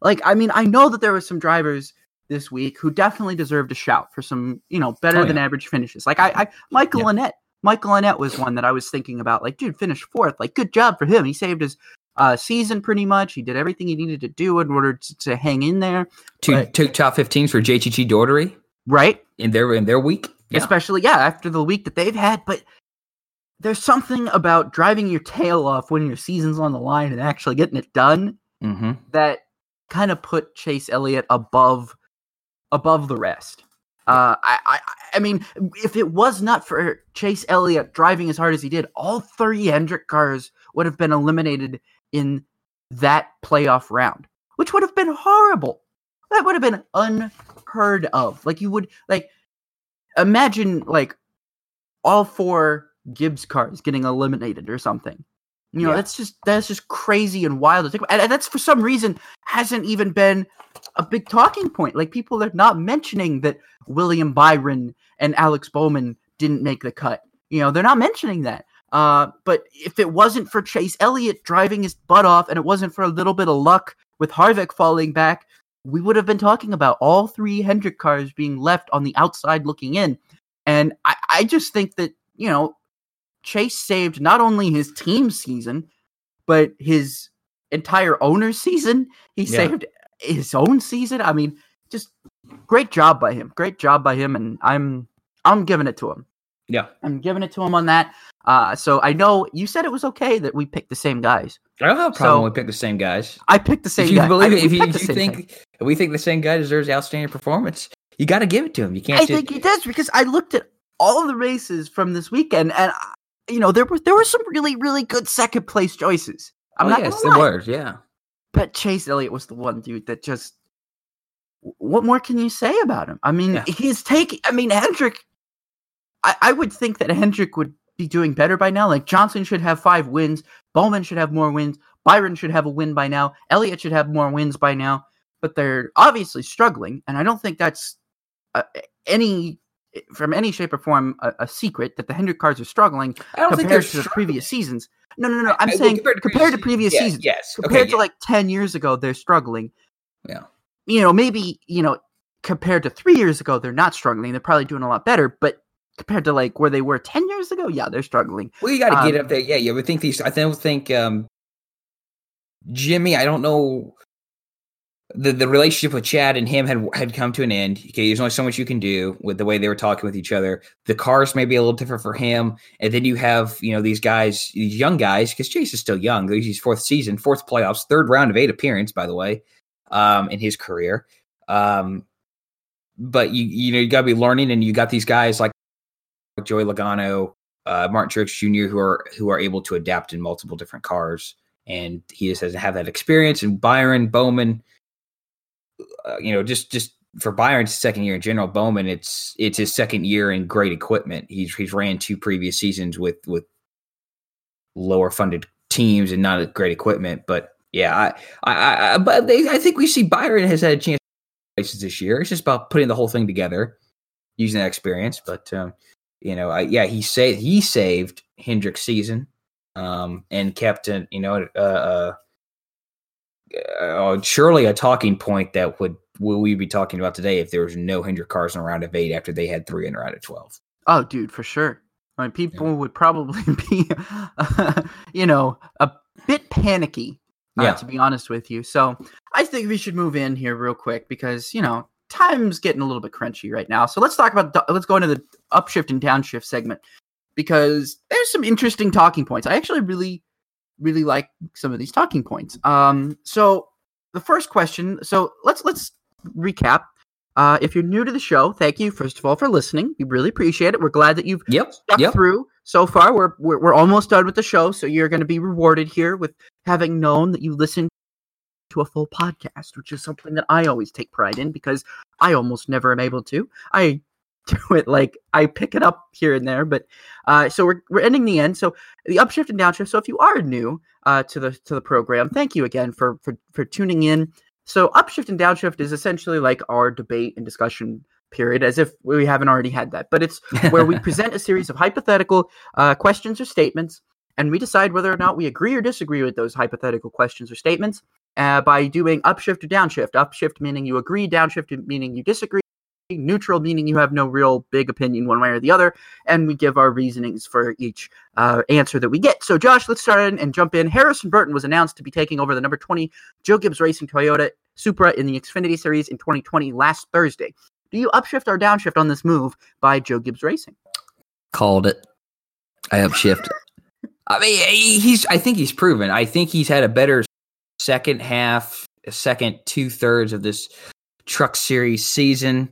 Like, I mean, I know that there were some drivers this week who definitely deserved a shout for some, you know, better oh, than yeah. average finishes. Like I, I Michael yeah. Annett Michael Annett was one that I was thinking about. Like, dude, finished fourth. Like, good job for him. He saved his uh, season pretty much. He did everything he needed to do in order to, to hang in there. Two But- two top 15s for JTG Daugherty Right? in their in their week. Yeah. Especially, yeah, after the week that they've had. But there's something about driving your tail off when your season's on the line and actually getting it done hmm that kind of put Chase Elliott above above the rest. Uh, I, I I mean, if it was not for Chase Elliott driving as hard as he did, all three Hendrick cars would have been eliminated in that playoff round, which would have been horrible. That would have been unheard of. Like you would like imagine like all four Gibbs cars getting eliminated or something. You know, Yeah. that's just that's just crazy and wild to think about. And, and that's for some reason hasn't even been a big talking point. Like people are not mentioning that William Byron and Alex Bowman didn't make the cut. You know, they're not mentioning that. Uh, but if it wasn't for Chase Elliott driving his butt off, and it wasn't for a little bit of luck with Harvick falling back, we would have been talking about all three Hendrick cars being left on the outside looking in. And I, I just think that you know Chase saved not only his team season, but his entire owner's season. He Yeah. saved his own season. I mean, just great job by him. Great job by him, and I'm I'm giving it to him. Yeah. I'm giving it to him on that. Uh, so I know you said it was okay that we picked the same guys. I don't have a problem So- we pick the same guys. I picked the same. if you guy. believe I- it, if you, if you think we think the same guy deserves outstanding performance, you got to give it to him. You can't. I just, think he does because I looked at all the races from this weekend, and uh, you know there were there were some really really good second place choices. I'm oh, not yes, there was. Yeah. but Chase Elliott was the one dude that just. What more can you say about him? I mean, Yeah. he's taking. I mean, Hendrick. I, I would think that Hendrick would be doing better by now. Like Johnson should have five wins. Bowman should have more wins. Byron should have a win by now. Elliott should have more wins by now. But they're obviously struggling, and I don't think that's uh, any from any shape or form a, a secret that the Hendrick cars are struggling I don't think compared they're to the previous seasons. No, no, no. I'm I- saying compared compared to, previous previous seasons, seasons Yes. compared okay, to like 10 years ago they're struggling Yeah. you know maybe you know compared to three years ago they're not struggling they're probably doing a lot better but compared to like where they were 10 years ago yeah they're struggling Well, you got to get Um, up there. Yeah, you would think these. I don't think um, Jimmy. I don't know. The the relationship with Chad and him had had come to an end. Okay, there's only so much you can do with the way they were talking with each other. The cars may be a little different for him, and then you have you know these guys, these young guys, because Chase is still young. He's fourth season, fourth playoffs, third round of eight appearance, by the way, um, in his career. Um, but you you know you got to be learning, and you got these guys like Joey Logano, uh, Martin Truex Jr., who are who are able to adapt in multiple different cars, and he just doesn't have that experience. And Byron Bowman, uh, you know, just just for Byron's second year in general, Bowman, it's it's his second year in great equipment. He's he's ran two previous seasons with with lower funded teams and not great equipment, but. Yeah, I, I, I, but they, I think we see Byron has had a chance this year. It's just about putting the whole thing together, using that experience. But um, you know, I, yeah, he saved he saved Hendrick's season, um, and kept an you know, uh, uh, uh, surely a talking point that would will we be talking about today if there was no Hendrick cars in a round of eight after they had three in a round of twelve. oh dude for sure I mean, people would probably be you know a bit panicky uh, Yeah. to be honest with you so i think we should move in here real quick because you know time's getting a little bit crunchy right now so let's talk about the- let's go into the upshift and downshift segment because there's some interesting talking points i actually really really like some of these talking points um so the first question so let's let's recap uh if you're new to the show thank you first of all for listening we really appreciate it we're glad that you've Yep. stuck Yep. through so far. We're, we're we're almost done with the show, so you're going to be rewarded here with having known that you listened to a full podcast, which is something that I always take pride in because I almost never am able to. I do it like I pick it up here and there, but uh, so we're we're ending the end. So the upshift and downshift. So if you are new uh, to the to the program, thank you again for for for tuning in. So upshift and downshift is essentially like our debate and discussion period, as if we haven't already had that. But it's where we present a series of hypothetical uh, questions or statements, and we decide whether or not we agree or disagree with those hypothetical questions or statements uh, by doing upshift or downshift. Upshift meaning you agree, downshift meaning you disagree. neutral meaning you have no real big opinion one way or the other, and we give our reasonings for each uh, answer that we get. So, Josh, let's start in and jump in. Harrison Burton was announced to be taking over the number 20 Joe Gibbs Racing Toyota Supra in the Xfinity Series in 2020 last Thursday. Do you upshift or downshift on this move by Joe Gibbs Racing? Called it. I upshift. I mean, he's. I think he's proven. I think he's had a better second half, second two thirds of this Truck Series season.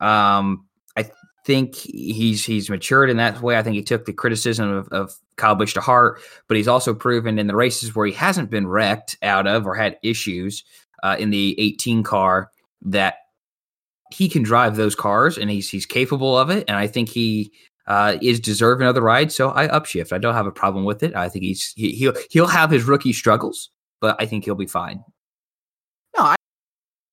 Um, I think he's he's matured in that way. I think he took the criticism of, of Kyle Busch to heart, but he's also proven in the races where he hasn't been wrecked out of or had issues uh, in the 18 car that he can drive those cars and he's he's capable of it. And I think he uh, is deserving of the ride. So I upshift. I don't have a problem with it. I think he's he, he'll he'll have his rookie struggles, but I think he'll be fine. No, I,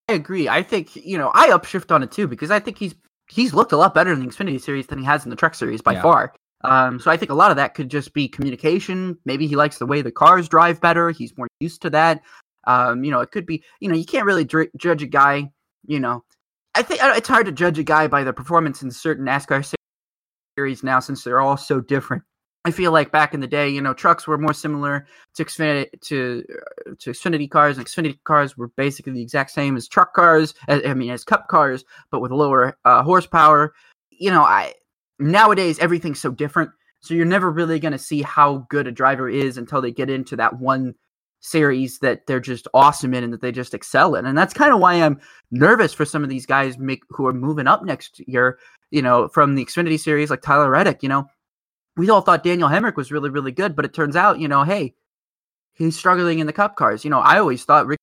I agree. I think you know I upshift on it too because I think he's he's looked a lot better in the Xfinity series than he has in the Truck series by yeah. far. Um, so I think a lot of that could just be communication. Maybe he likes the way the cars drive better. He's more used to that. Um, you know, it could be. You know, you can't really dr- judge a guy. You know, I think it's hard to judge a guy by the performance in certain NASCAR series now since they're all so different. I feel like back in the day, you know, trucks were more similar to Xfinity to uh, to Xfinity cars, and Xfinity cars were basically the exact same as truck cars. As, I mean, as Cup cars, but with lower uh, horsepower. You know, I nowadays everything's so different, so you're never really going to see how good a driver is until they get into that one series that they're just awesome in and that they just excel in. And that's kind of why I'm nervous for some of these guys make, who are moving up next year, you know, from the Xfinity series like Tyler Reddick, you know. We all thought Daniel Hemric was really, really good, but it turns out, you know, hey, he's struggling in the cup cars. You know, I always thought Ricky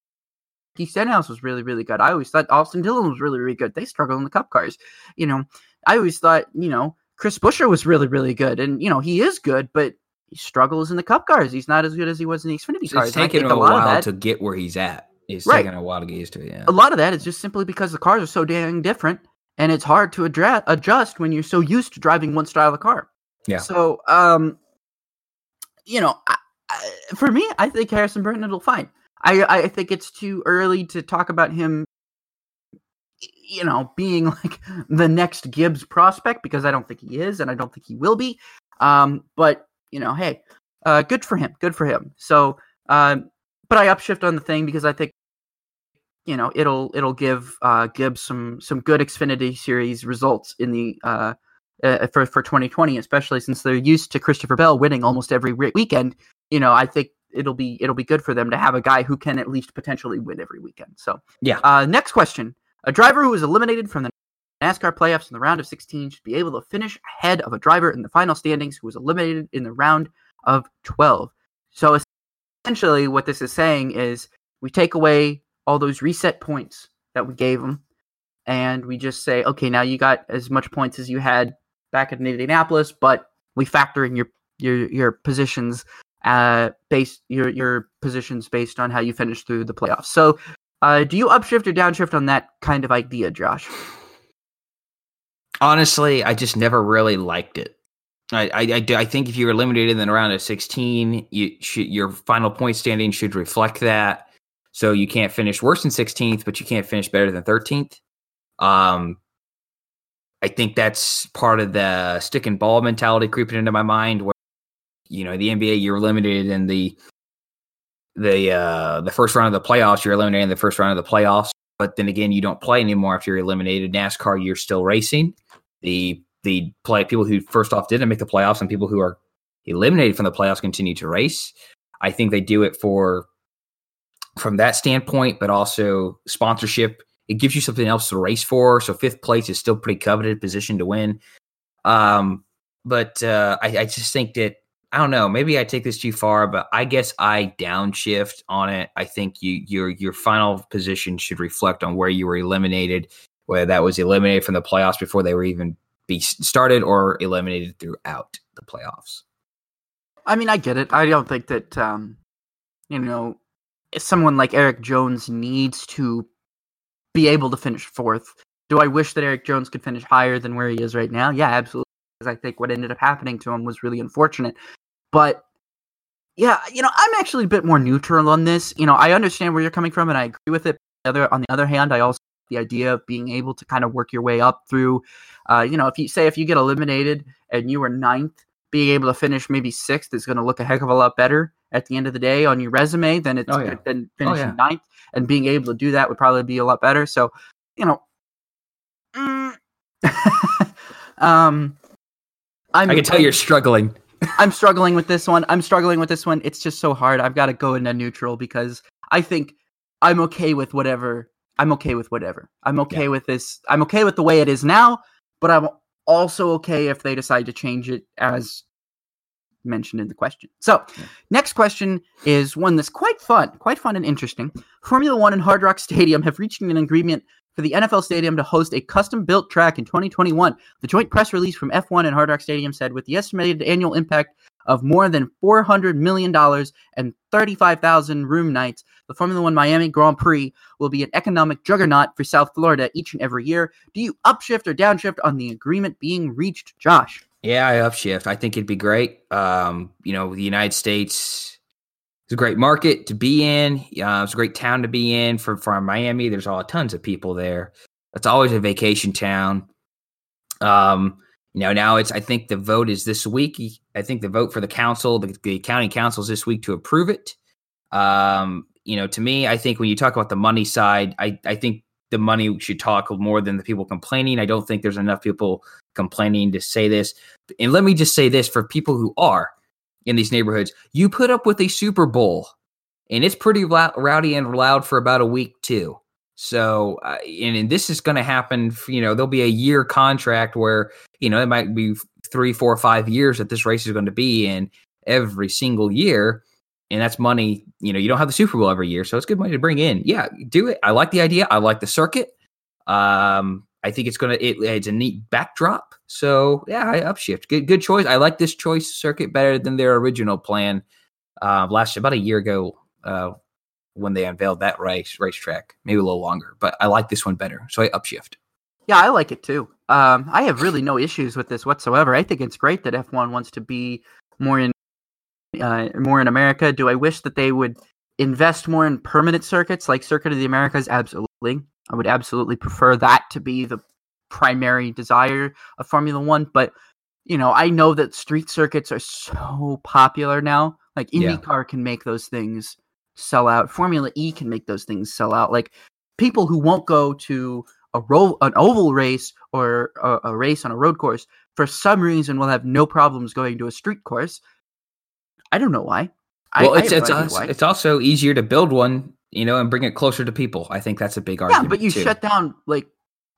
Stenhouse was really, really good. I always thought Austin Dillon was really, really good. They struggle in the cup cars. You know, I always thought, you know, Chris Buescher was really, really good. And, you know, he is good, but he struggles in the Cup cars. He's not as good as he was in the Xfinity cars. It's taken a, a while that, to get where he's at. It's right. taking a while to get used to it. Yeah. A lot of that is just simply because the cars are so dang different, and it's hard to address, adjust when you're so used to driving one style of car. Yeah. So, um, you know, I, I, for me, I think Harrison Burton it'll fine. I I think it's too early to talk about him you know, being like the next Gibbs prospect because I don't think he is, and I don't think he will be. Um, but you know, hey, uh, good for him. Good for him. So, um, but I upshift on the thing because I think, you know, it'll it'll give uh, Gibbs some some good Xfinity Series results in the uh, uh, for for 2020, especially since they're used to Christopher Bell winning almost every weekend. You know, I think it'll be it'll be good for them to have a guy who can at least potentially win every weekend. So, yeah. Uh, next question: A driver who was eliminated from the NASCAR playoffs in the round of 16 should be able to finish ahead of a driver in the final standings who was eliminated in the round of 12. So essentially, what this is saying is we take away all those reset points that we gave them, and we just say, okay, now you got as much points as you had back in Indianapolis, but we factor in your your your positions uh based your your positions based on how you finish through the playoffs. So, uh, do you upshift or downshift on that kind of idea, Josh? honestly, I just never really liked it. I, I, I, think if you're eliminated in the round of 16, you should, your final point standing should reflect that. So you can't finish worse than 16th, but you can't finish better than 13th. Um, I think that's part of the stick and ball mentality creeping into my mind. Where you know the NBA, you're eliminated in the the uh, the first round of the playoffs. You're eliminated in the first round of the playoffs, but then again, you don't play anymore after you're eliminated. NASCAR, you're still racing the the play people who first off didn't make the playoffs and people who are eliminated from the playoffs continue to race. I think they do it for from that standpoint, but also sponsorship. It gives you something else to race for. So fifth place is still pretty coveted position to win. Um, but uh, I, I just think that I don't know. Maybe I take this too far, but I guess I downshift on it. I think you your your final position should reflect on where you were eliminated whether that was eliminated from the playoffs before they were even be started or eliminated throughout the playoffs. I mean, I get it. I don't think that um, you know someone like Erik Jones needs to be able to finish fourth. Do I wish that Erik Jones could finish higher than where he is right now? Yeah, absolutely. Because I think what ended up happening to him was really unfortunate. But yeah, you know, I'm actually a bit more neutral on this. You know, I understand where you're coming from, and I agree with it. The other, on the other hand, I also the idea of being able to kind of work your way up through. Uh, you know, if you say if you get eliminated and you were ninth, being able to finish maybe sixth is going to look a heck of a lot better at the end of the day on your resume than it's Oh, yeah. than Oh, finishing yeah. ninth. And being able to do that would probably be a lot better. So, you know, mm, um, I'm, I can tell you're struggling. I'm struggling with this one. I'm struggling with this one. It's just so hard. I've got to go into neutral because I think I'm okay with whatever. I'm okay with whatever. I'm okay with this. I'm okay with the way it is now, but I'm also okay if they decide to change it as mentioned in the question. So, Yeah. next question is one that's quite fun, quite fun and interesting. Formula One and Hard Rock Stadium have reached an agreement for the NFL Stadium to host a custom built track in 2021. The joint press release from F1 and Hard Rock Stadium said with the estimated annual impact of more than $400 million and 35,000 room nights, the Formula One Miami Grand Prix will be an economic juggernaut for South Florida each and every year. Do you upshift or downshift on the agreement being reached, Josh? Yeah, I upshift. I think it'd be great. Um, you know, the United States is a great market to be in. Uh, it's a great town to be in. For from Miami, there's all tons of people there. It's always a vacation town. Um, you know, now it's. I think the vote is this week. I think the vote for the council, the, the county council, is this week to approve it. Um, you know, to me, I think when you talk about the money side, I I think the money should talk more than the people complaining. I don't think there's enough people complaining to say this. And let me just say this for people who are in these neighborhoods, you put up with a Super Bowl and it's pretty lou- rowdy and loud for about a week too. So, uh, and, and this is going to happen, you know, there'll be a year contract where, you know, it might be three, four, five years that this race is going to be in every single year. And that's money, you know, you don't have the Super Bowl every year. So it's good money to bring in. Yeah, do it. I like the idea. I like the circuit. Um, I think it's gonna it, it's a neat backdrop. So yeah, I upshift. Good good choice. I like this choice circuit better than their original plan uh, last about a year ago uh, when they unveiled that race racetrack. Maybe a little longer, but I like this one better. So I upshift. Yeah, I like it too. Um, I have really no issues with this whatsoever. I think it's great that F1 wants to be more in uh, more in America. Do I wish that they would invest more in permanent circuits like Circuit of the Americas? Absolutely. I would absolutely prefer that to be the primary desire of Formula One. But you know, I know that street circuits are so popular now. Like Yeah. IndyCar can make those things sell out. Formula E can make those things sell out. Like people who won't go to a ro- an oval race or a, a race on a road course for some reason will have no problems going to a street course. I don't know why. Well, I it's no it's why. it's also easier to build one, you know, and bring it closer to people. I think that's a big argument. yeah, but you too. shut down like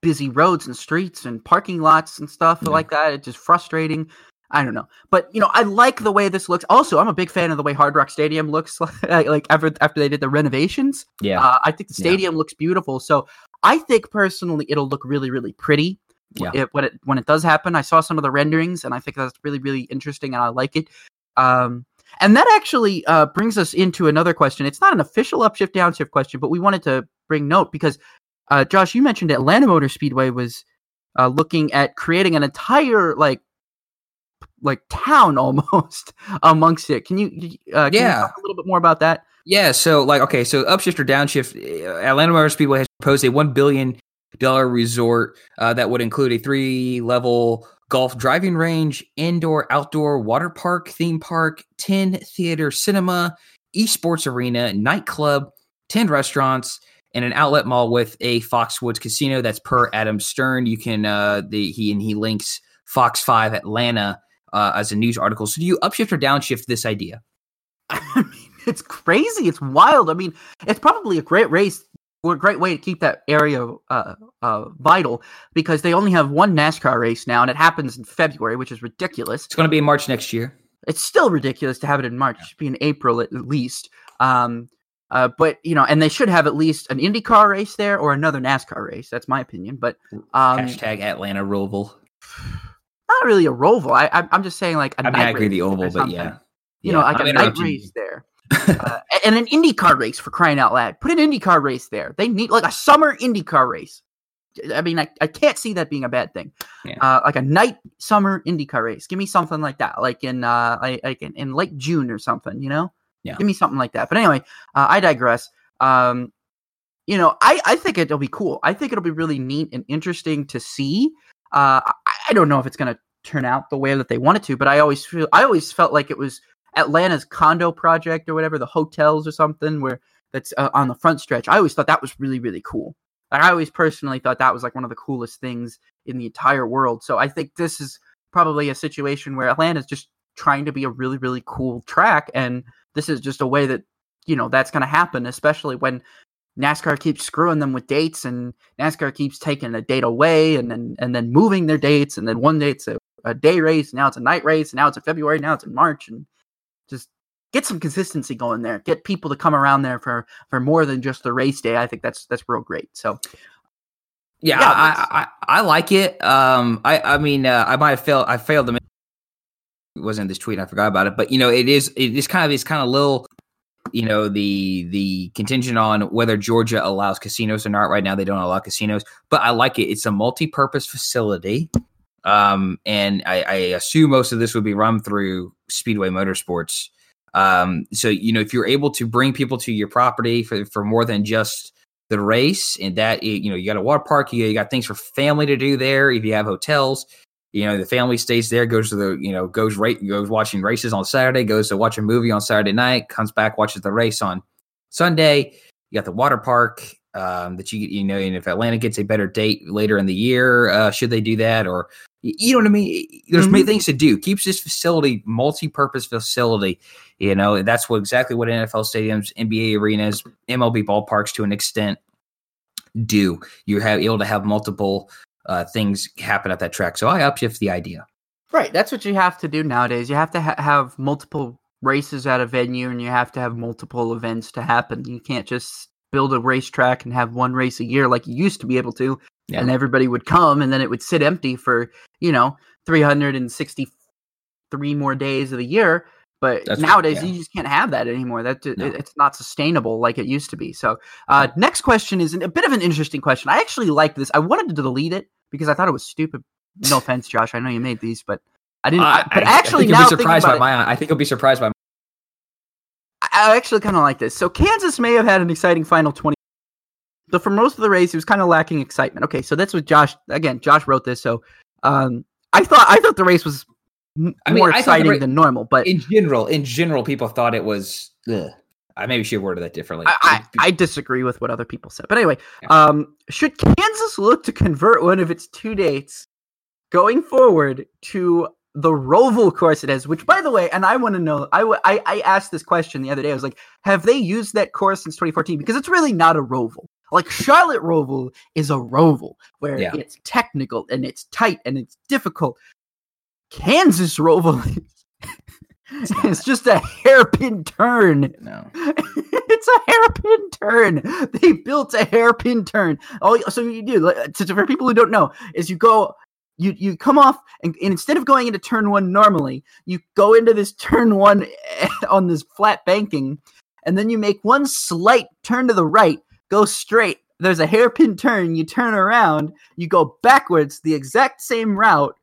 busy roads and streets and parking lots and stuff Yeah. like that. It's just frustrating. I don't know, but you know, I like the way this looks. Also, I'm a big fan of the way Hard Rock Stadium looks like, like after after they did the renovations. Yeah, Uh, I think the Yeah. stadium looks beautiful. So I think personally, it'll look really, really pretty. Yeah. It, when it when it does happen, I saw some of the renderings, and I think that's really, really interesting, and I like it. Um, and that actually uh, brings us into another question. It's not an official upshift downshift question, but we wanted to bring note because uh, Josh, you mentioned Atlanta Motor Speedway was uh, looking at creating an entire like like town almost amongst it. Can you uh, can you Yeah. talk a little bit more about that? Yeah, so like okay, so upshift or downshift, uh, Atlanta Motor Speedway has proposed a one billion dollar resort uh, that would include a three level golf driving range, indoor outdoor water park, theme park, ten theater cinema, esports arena, nightclub, ten restaurants, and an outlet mall with a Foxwoods casino. That's per Adam Stern. You can uh, the he and he links Fox Five Atlanta uh, as a news article. So do you upshift or downshift this idea? I mean, it's crazy. It's wild. I mean, it's probably a great race or a great way to keep that area uh, uh, vital because they only have one NASCAR race now, and it happens in February, which is ridiculous. It's going to be in March next year. It's still ridiculous to have it in March. It should be in April at least. Um, uh, but you know, and they should have at least an IndyCar race there or another NASCAR race. That's my opinion. But um, Hashtag Atlanta Roval. not really a Roval. I, I, I'm just saying like a I mean, I agree the oval, but yeah. you Yeah, know, like I'm a night race there. Uh, and an IndyCar race for crying out loud. Put an IndyCar race there. They need like a summer IndyCar race. I mean, I, I can't see that being a bad thing. Yeah. Uh, like a night summer IndyCar race. Give me something like that, like in uh, like, like in, in late June or something. You know, Yeah. Give me something like that. But anyway, uh, I digress. Um, you know, I I think it'll be cool. I think it'll be really neat and interesting to see. Uh, I, I don't know if it's going to turn out the way that they wanted to, but I always feel I always felt like it was Atlanta's condo project or whatever, the hotels or something where that's uh, on the front stretch. I always thought that was really really cool. Like, I always personally thought that was like one of the coolest things in the entire world. So I think this is probably a situation where Atlanta's just trying to be a really really cool track, and this is just a way that you know that's going to happen, especially when NASCAR keeps screwing them with dates, and NASCAR keeps taking a date away, and then and then moving their dates, and then one date's a, a day race, now it's a night race, now it's in February, now it's in March, and just get some consistency going there. Get people to come around there for for more than just the race day. I think that's that's real great. So. Yeah, yeah I, I, I like it. Um, I I mean, uh, I might have failed. I failed to. It wasn't this tweet. I forgot about it, but you know, it is. It is kind of this kind of little you know the the contingent on whether Georgia allows casinos or not. Right now, they don't allow casinos, but I like it. It's a multi-purpose facility, um, and I, I assume most of this would be run through Speedway Motorsports. Um, so you know, if you're able to bring people to your property for for more than just the race, and that you know, you got a water park, you, you got things for family to do there. If you have hotels, you know the family stays there goes to the you know goes right goes watching races on saturday goes to watch a movie on saturday night comes back watches the race on sunday you got the water park um, that you you know and if atlanta gets a better date later in the year uh, should they do that or you know what i mean there's mm-hmm. many things to do keeps this facility multi-purpose facility you know that's what exactly what nfl stadiums nba arenas mlb ballparks to an extent do you have able to have multiple uh, things happen at that track. So I upshift the idea. Right. That's what you have to do nowadays. You have to ha- have multiple races at a venue and you have to have multiple events to happen. You can't just build a racetrack and have one race a year like you used to be able to. Yeah. And everybody would come and then it would sit empty for, you know, 363 more days of the year. But That's nowadays, yeah. you just can't have that anymore. That no. it's not sustainable like it used to be. So, uh, next question is a bit of an interesting question. I actually like this. I wanted to delete it because I thought it was stupid. No offense, Josh. I know you made these, but I didn't. Uh, but actually, I think you'll be surprised by my. I think you'll be surprised by. I actually kind of like this. So Kansas may have had an exciting final twenty. So for most of the race, he was kind of lacking excitement. Okay, so that's what Josh. Again, Josh wrote this. So um, I thought I thought the race was I more exciting than normal. But in general, in general, people thought it was. Ugh. I maybe should have worded that differently. I, I, I, disagree with what other people said. But anyway, um, should Kansas look to convert one of its two dates going forward to the Roval course it is? Which, by the way, and I want to know, I, I, I asked this question the other day. I was like, have they used that course since 2014? Because it's really not a Roval. Like Charlotte Roval is a Roval where yeah. it's technical and it's tight and it's difficult. Kansas Roval it's, it's, just a hairpin turn. No. it's a hairpin turn. They built a hairpin turn. Oh, so you do uh, for people who don't know is you go you you come off and, and, instead of going into turn one normally, you go into this turn one on this flat banking, and then you make one slight turn to the right, go straight. There's a hairpin turn. You turn around, you go backwards the exact same route,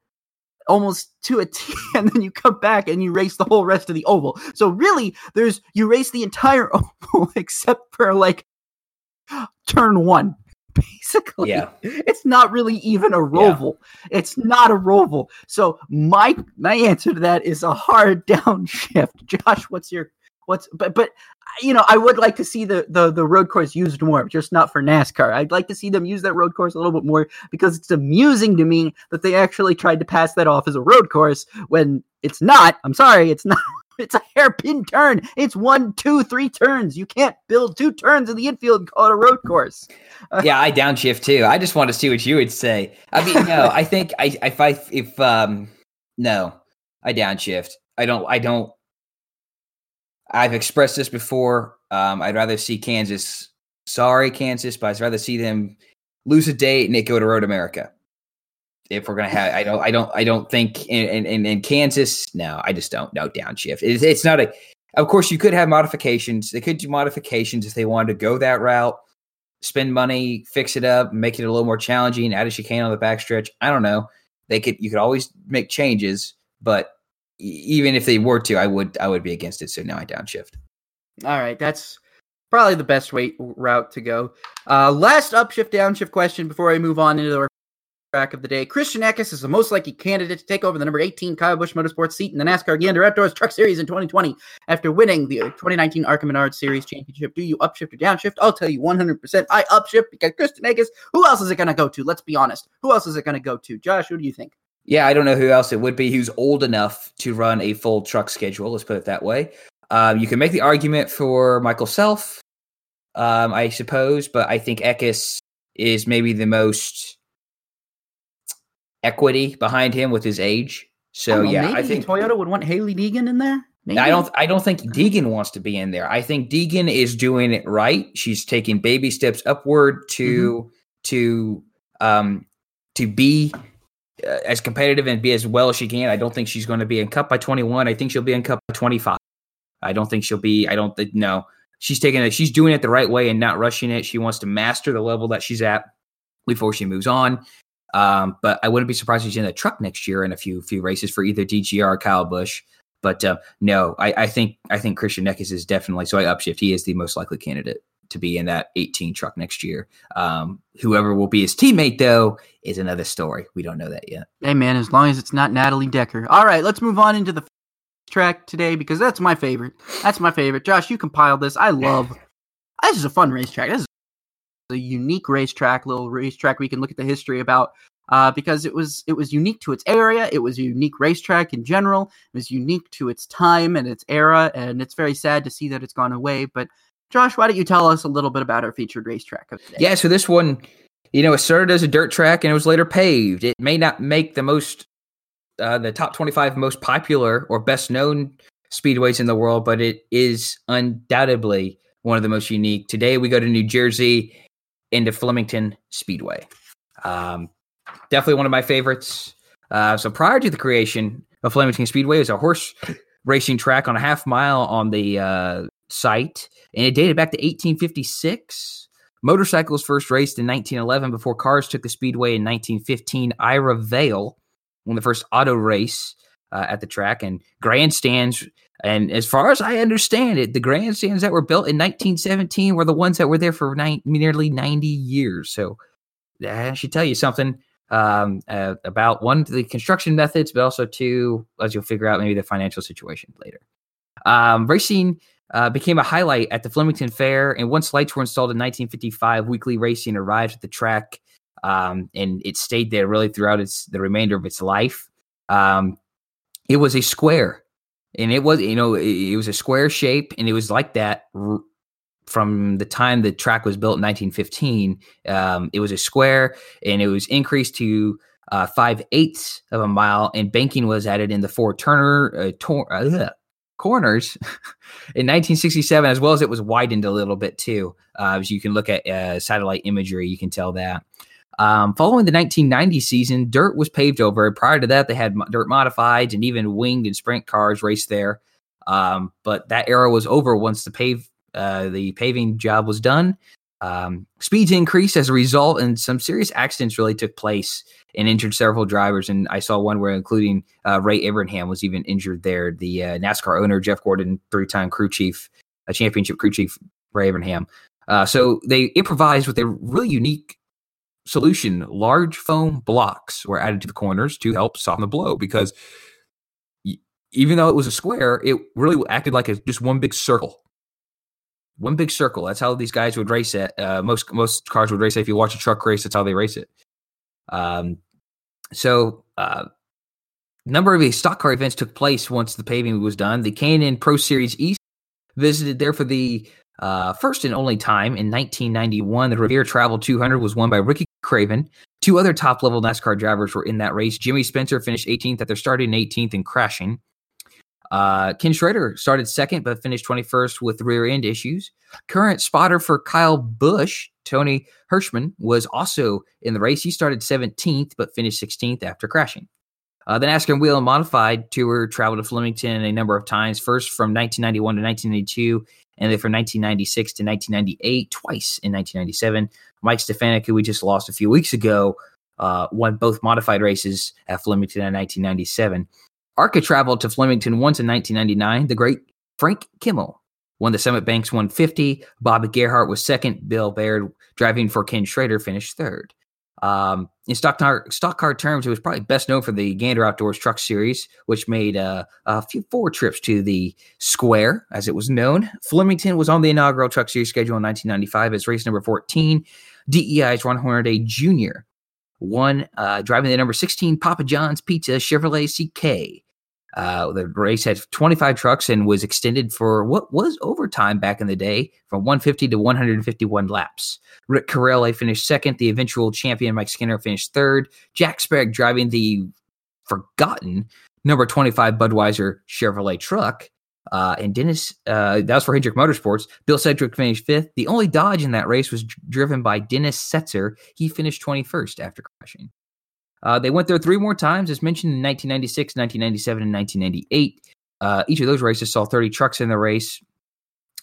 almost to a T, and then you come back and you race the whole rest of the oval. So really, there's you race the entire oval except for like turn one. Basically, yeah, it's not really even a roval. Yeah. It's not a roval. So my my answer to that is a hard downshift. Josh, what's your what's but but you know, I would like to see the, the the road course used more, just not for NASCAR. I'd like to see them use that road course a little bit more because it's amusing to me that they actually tried to pass that off as a road course when it's not. I'm sorry, it's not. It's a hairpin turn. It's one, two, three turns. You can't build two turns in the infield and call it a road course. Uh, yeah, I downshift too. I just want to see what you would say. I mean, no, I think I if I if um no, I downshift. I don't. I don't. I've expressed this before. Um, I'd rather see Kansas. Sorry, Kansas, but I'd rather see them lose a date and it go to Road America. If we're gonna have, I don't, I don't, I don't think in in, in Kansas. No, I just don't. No downshift. It's, it's not a. Of course, you could have modifications. They could do modifications if they wanted to go that route. Spend money, fix it up, make it a little more challenging. Add a chicane on the backstretch. I don't know. They could. You could always make changes, but even if they were to, I would I would be against it. So now I downshift. All right, that's probably the best way route to go. Uh, last upshift downshift question before I move on into the track of the day. Christian Eckes is the most likely candidate to take over the number 18 Kyle Busch Motorsports seat in the NASCAR Gander Outdoors Truck Series in 2020 after winning the 2019 ARCA Menard Series Championship. Do you upshift or downshift? I'll tell you 100% I upshift because Christian Eckes, who else is it going to go to? Let's be honest. Who else is it going to go to? Josh, who do you think? Yeah, I don't know who else it would be who's old enough to run a full truck schedule. Let's put it that way. Um, you can make the argument for Michael Self, um, I suppose, but I think Eckes is maybe the most equity behind him with his age. So I yeah, maybe I think Toyota would want Hailie Deegan in there. Maybe. I don't I don't think Deegan wants to be in there. I think Deegan is doing it right. She's taking baby steps upward to Mm-hmm. to um to be as competitive and be as well as she can. I don't think she's going to be in cup by 21. I think she'll be in cup by 25. I don't think she'll be I don't think no. She's taking it she's doing it the right way and not rushing it. She wants to master the level that she's at before she moves on. Um, but I wouldn't be surprised if she's in a truck next year in a few few races for either DGR or Kyle Busch. But uh, no, I, I think I think Christian Eckes is definitely so I upshift. He is the most likely candidate to be in that 18 truck next year. Um, whoever will be his teammate though is another story. We don't know that yet. Hey man, as long as it's not Natalie Decker. All right, let's move on into the track today because that's my favorite. That's my favorite. Josh, you compiled this. I love. This is a fun racetrack. This is a unique racetrack, little racetrack we can look at the history about. Uh, because it was it was unique to its area, it was a unique racetrack in general. It was unique to its time and its era, and it's very sad to see that it's gone away. But Josh, why don't you tell us a little bit about our featured racetrack of today? Yeah, so this one, you know, it started as a dirt track and it was later paved. It may not make the most, uh, the top 25 most popular or best known speedways in the world, but it is undoubtedly one of the most unique. Today we go to New Jersey into Flemington Speedway. Um, definitely one of my favorites. Uh, so prior to the creation of Flemington Speedway, it was a horse racing track on a half mile on the uh, site, and it dated back to 1856. Motorcycles first raced in 1911 before cars took the speedway in 1915. Ira Vail won the first auto race uh, at the track, and grandstands. And as far as I understand it, the grandstands that were built in 1917 were the ones that were there for nine, nearly 90 years. So that should tell you something um, uh, about one, the construction methods, but also two, as you'll figure out, maybe the financial situation later. Um, racing uh, became a highlight at the Flemington Fair, and once lights were installed in 1955, weekly racing arrived at the track, um, and it stayed there really throughout its the remainder of its life. Um, it was a square, and it was you know it, it was a square shape, and it was like that r- from the time the track was built in 1915. Um, it was a square, and it was increased to uh, five eighths of a mile, and banking was added in the four Turner uh, tor- uh, corners in 1967, as well as it was widened a little bit too. Uh, as you can look at uh, satellite imagery, you can tell that. Um, following the 1990 season, dirt was paved over. Prior to that, they had dirt modifieds and even winged and sprint cars raced there. Um, but that era was over once the pave uh, the paving job was done. Um, speeds increased as a result, and some serious accidents really took place and injured several drivers. And I saw one where, including uh, Ray Evernham, was even injured there. The uh, NASCAR owner, Jeff Gordon, three-time crew chief, a championship crew chief, Ray Evernham. Uh, so they improvised with a really unique solution. Large foam blocks were added to the corners to help soften the blow because even though it was a square, it really acted like a, just one big circle one big circle. That's how these guys would race it. Uh, most most cars would race it. If you watch a truck race, that's how they race it. Um, so uh, number of stock car events took place once the paving was done. The K&N Pro Series East visited there for the uh, first and only time in 1991. The Revere Travel 200 was won by Ricky Craven. Two other top level NASCAR drivers were in that race. Jimmy Spencer finished 18th at their starting 18th and crashing. Uh, Ken Schrader started second, but finished 21st with rear end issues. Current spotter for Kyle Busch, Tony Hirschman, was also in the race. He started 17th, but finished 16th after crashing. Uh, the NASCAR Whelen Modified Tour traveled to Flemington a number of times, first from 1991 to 1992, and then from 1996 to 1998, twice in 1997. Mike Stefanik, who we just lost a few weeks ago, uh, won both modified races at Flemington in 1997. ARCA traveled to Flemington once in 1999. The great Frank Kimmel won the Summit Banks 150. Bobby Gerhart was second. Bill Baird, driving for Ken Schrader, finished third. Um, in stock car, stock car terms, it was probably best known for the Gander Outdoors Truck Series, which made uh, a few four trips to the Square, as it was known. Flemington was on the inaugural Truck Series schedule in 1995 as race number 14. DEI's Ron Hornaday Jr. won, uh, driving the number 16 Papa John's Pizza Chevrolet CK. Uh, the race had 25 trucks and was extended for what was overtime back in the day from 150 to 151 laps. Rick Carelli finished second. The eventual champion Mike Skinner finished third. Jack Sprague driving the forgotten number 25 Budweiser Chevrolet truck. Uh, and Dennis, uh, that was for Hendrick Motorsports. Bill Sedgwick finished fifth. The only Dodge in that race was driven by Dennis Setzer. He finished 21st after crashing. Uh, they went there three more times, as mentioned in 1996, 1997, and 1998. Uh, each of those races saw 30 trucks in the race.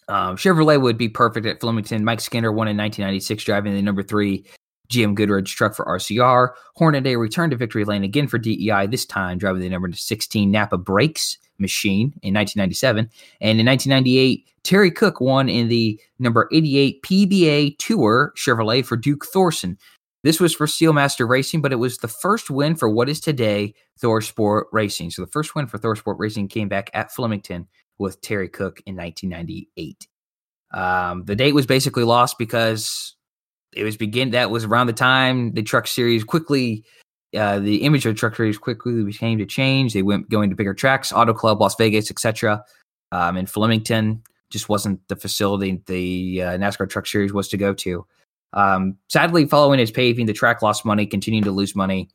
Um, Chevrolet would be perfect at Flemington. Mike Skinner won in 1996, driving the number three GM Goodwrench truck for RCR. Hornaday returned to victory lane again for DEI, this time driving the number 16 Napa Brakes machine in 1997. And in 1998, Terry Cook won in the number 88 PBA Tour Chevrolet for Duke Thorson. This was for Steelmaster Racing, but it was the first win for what is today ThorSport Racing. So the first win for ThorSport Racing came back at Flemington with Terry Cook in 1998. Um, the date was basically lost because it was begin. That was around the time the Truck Series quickly, uh, the image of the Truck Series quickly became to change. They went going to bigger tracks, Auto Club, Las Vegas, etc. Um, and Flemington just wasn't the facility the uh, NASCAR Truck Series was to go to. Um, sadly, following his paving, the track lost money, continued to lose money,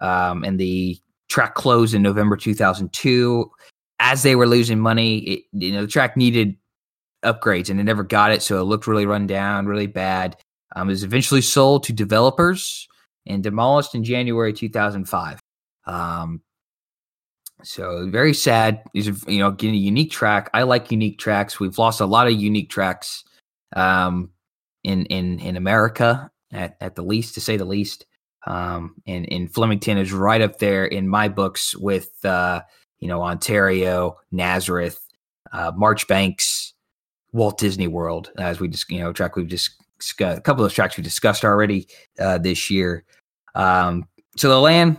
um, and the track closed in November 2002. As they were losing money, it, you know the track needed upgrades, and it never got it, so it looked really run down, really bad. Um, it was eventually sold to developers and demolished in January 2005. Um, so very sad. Is you know getting a unique track. I like unique tracks. We've lost a lot of unique tracks. Um, in in in America at, at the least, to say the least. Um, and, and Flemington is right up there in my books with uh, you know Ontario, Nazareth, uh, Marchbanks, Walt Disney World, as we just you know track we've just a couple of tracks we discussed already uh, this year. Um, so the land,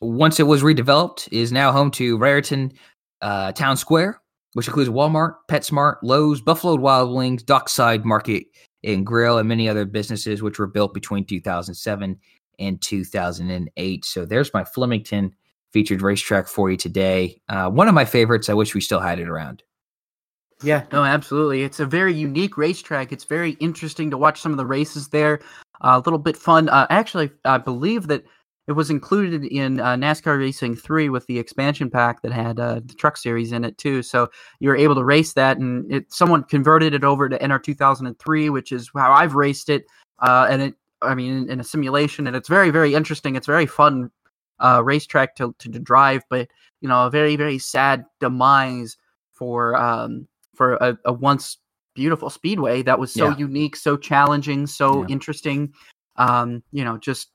once it was redeveloped, is now home to Raritan uh, Town Square, which includes Walmart, PetSmart, Lowe's, Buffalo Wild Wings, Dockside Market, and Grill and many other businesses which were built between 2007 and 2008. So there's my Flemington featured racetrack for you today. Uh, one of my favorites. I wish we still had it around. Yeah, no, absolutely. It's a very unique racetrack. It's very interesting to watch some of the races there. Uh, a little bit fun. Uh, actually, I believe that it was included in uh, NASCAR Racing 3 with the expansion pack that had uh, the truck series in it too. So you were able to race that, and it someone converted it over to NR 2003, which is how I've raced it. Uh, and it, I mean, in, in, a simulation, and it's very, very interesting. It's very fun uh, racetrack to, to, to drive, but you know, a very, very sad demise for um, for a, a once beautiful speedway that was so yeah. unique, so challenging, so yeah. interesting. Um, you know, just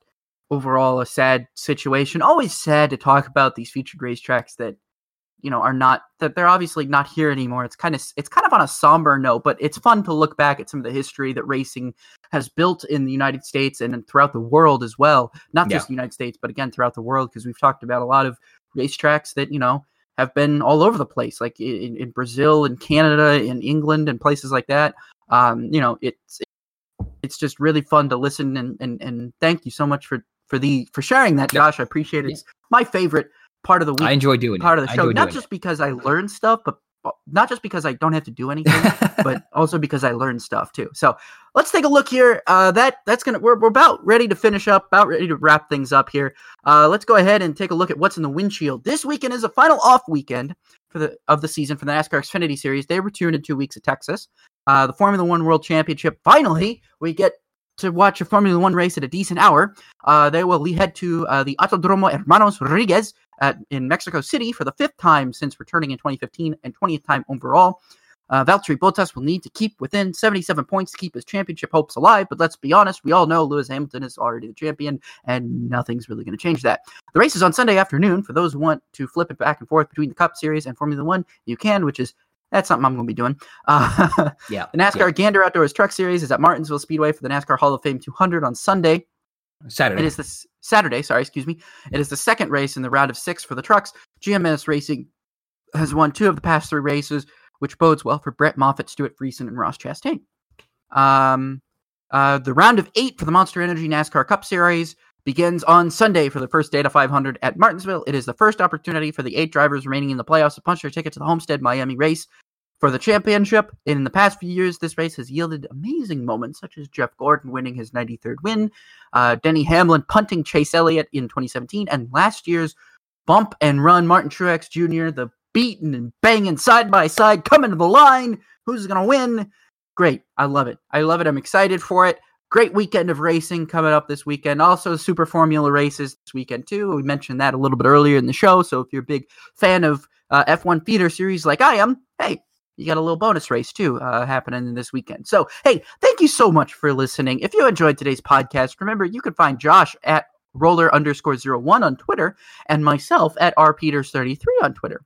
overall a sad situation. Always sad to talk about these featured racetracks that you know are not that they're obviously not here anymore. It's kind of it's kind of on a somber note, but it's fun to look back at some of the history that racing has built in the United States and throughout the world as well. Not just the United States, but again throughout the world because we've talked about a lot of racetracks that you know have been all over the place, like in, in Brazil and Canada and England and places like that. Um, you know, it's it's just really fun to listen and and and thank you so much for for the for sharing that, Josh. I appreciate it. It's my favorite part of the week. I enjoy doing part it. of the show, not just it. because I learn stuff, but not just because I don't have to do anything, but also because I learn stuff too. So let's take a look here. Uh, that that's gonna we're, we're about ready to finish up, about ready to wrap things up here. Uh, let's go ahead and take a look at what's in the windshield. This weekend is a final off weekend for the of the season for the NASCAR Xfinity Series. They return in two weeks at Texas. Uh, the Formula One World Championship. Finally, we get to watch a Formula One race at a decent hour, uh, they will head to uh, the Autodromo Hermanos Rodriguez at, in Mexico City for the fifth time since returning in 2015 and 20th time overall. Uh, Valtteri Bottas will need to keep within 77 points to keep his championship hopes alive, but let's be honest, we all know Lewis Hamilton is already the champion, and nothing's really going to change that. The race is on Sunday afternoon. For those who want to flip it back and forth between the Cup Series and Formula One, you can, which is that's something I'm going to be doing. Uh, Yeah. the NASCAR Gander Outdoors Truck Series is at Martinsville Speedway for the NASCAR Hall of Fame 200 on Sunday. Saturday. It is this Saturday, sorry, excuse me. It is the second race in the round of six for the trucks. GMS Racing has won two of the past three races, which bodes well for Brett Moffitt, Stewart Friesen, and Ross Chastain. Um, uh, the round of eight for the Monster Energy NASCAR Cup Series begins on Sunday for the first Data 500 at Martinsville. It is the first opportunity for the eight drivers remaining in the playoffs to punch their ticket to the Homestead Miami race for the championship. In the past few years, this race has yielded amazing moments, such as Jeff Gordon winning his 93rd win, uh, Denny Hamlin punting Chase Elliott in 2017, and last year's bump and run Martin Truex Jr., the beating and banging side by side, coming to the line. Who's going to win? Great. I love it. I love it. I'm excited for it. Great weekend of racing coming up this weekend. Also, Super Formula races this weekend, too. We mentioned that a little bit earlier in the show. So, if you're a big fan of uh, F1 feeder series like I am, hey, you got a little bonus race too uh, happening this weekend. So, hey, thank you so much for listening. If you enjoyed today's podcast, remember you can find Josh at roller underscore zero one on Twitter and myself at rpeters33 on Twitter.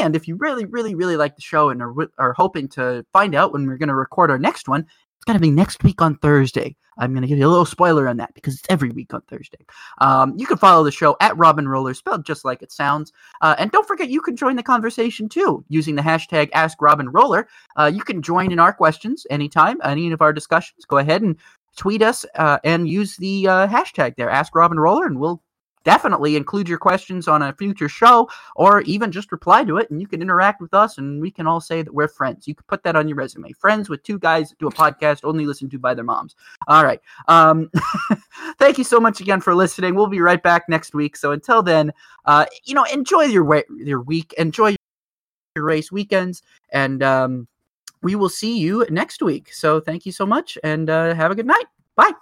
And if you really, really, really like the show and are, are hoping to find out when we're going to record our next one, going to be next week on Thursday. I'm going to give you a little spoiler on that because it's every week on Thursday. Um, you can follow the show at Robin Roller, spelled just like it sounds. Uh, and don't forget, you can join the conversation too using the hashtag AskRobinRoller. Uh, you can join in our questions anytime, any of our discussions. Go ahead and tweet us uh, and use the uh, hashtag there, Ask Robin Roller, and we'll definitely include your questions on a future show or even just reply to it and you can interact with us and we can all say that we're friends. You can put that on your resume. Friends with two guys do a podcast only listened to by their moms. All right. Um, thank you so much again for listening. We'll be right back next week. So until then, uh, you know, enjoy your your week, enjoy your race weekends, and um, we will see you next week. So thank you so much and uh, have a good night. Bye.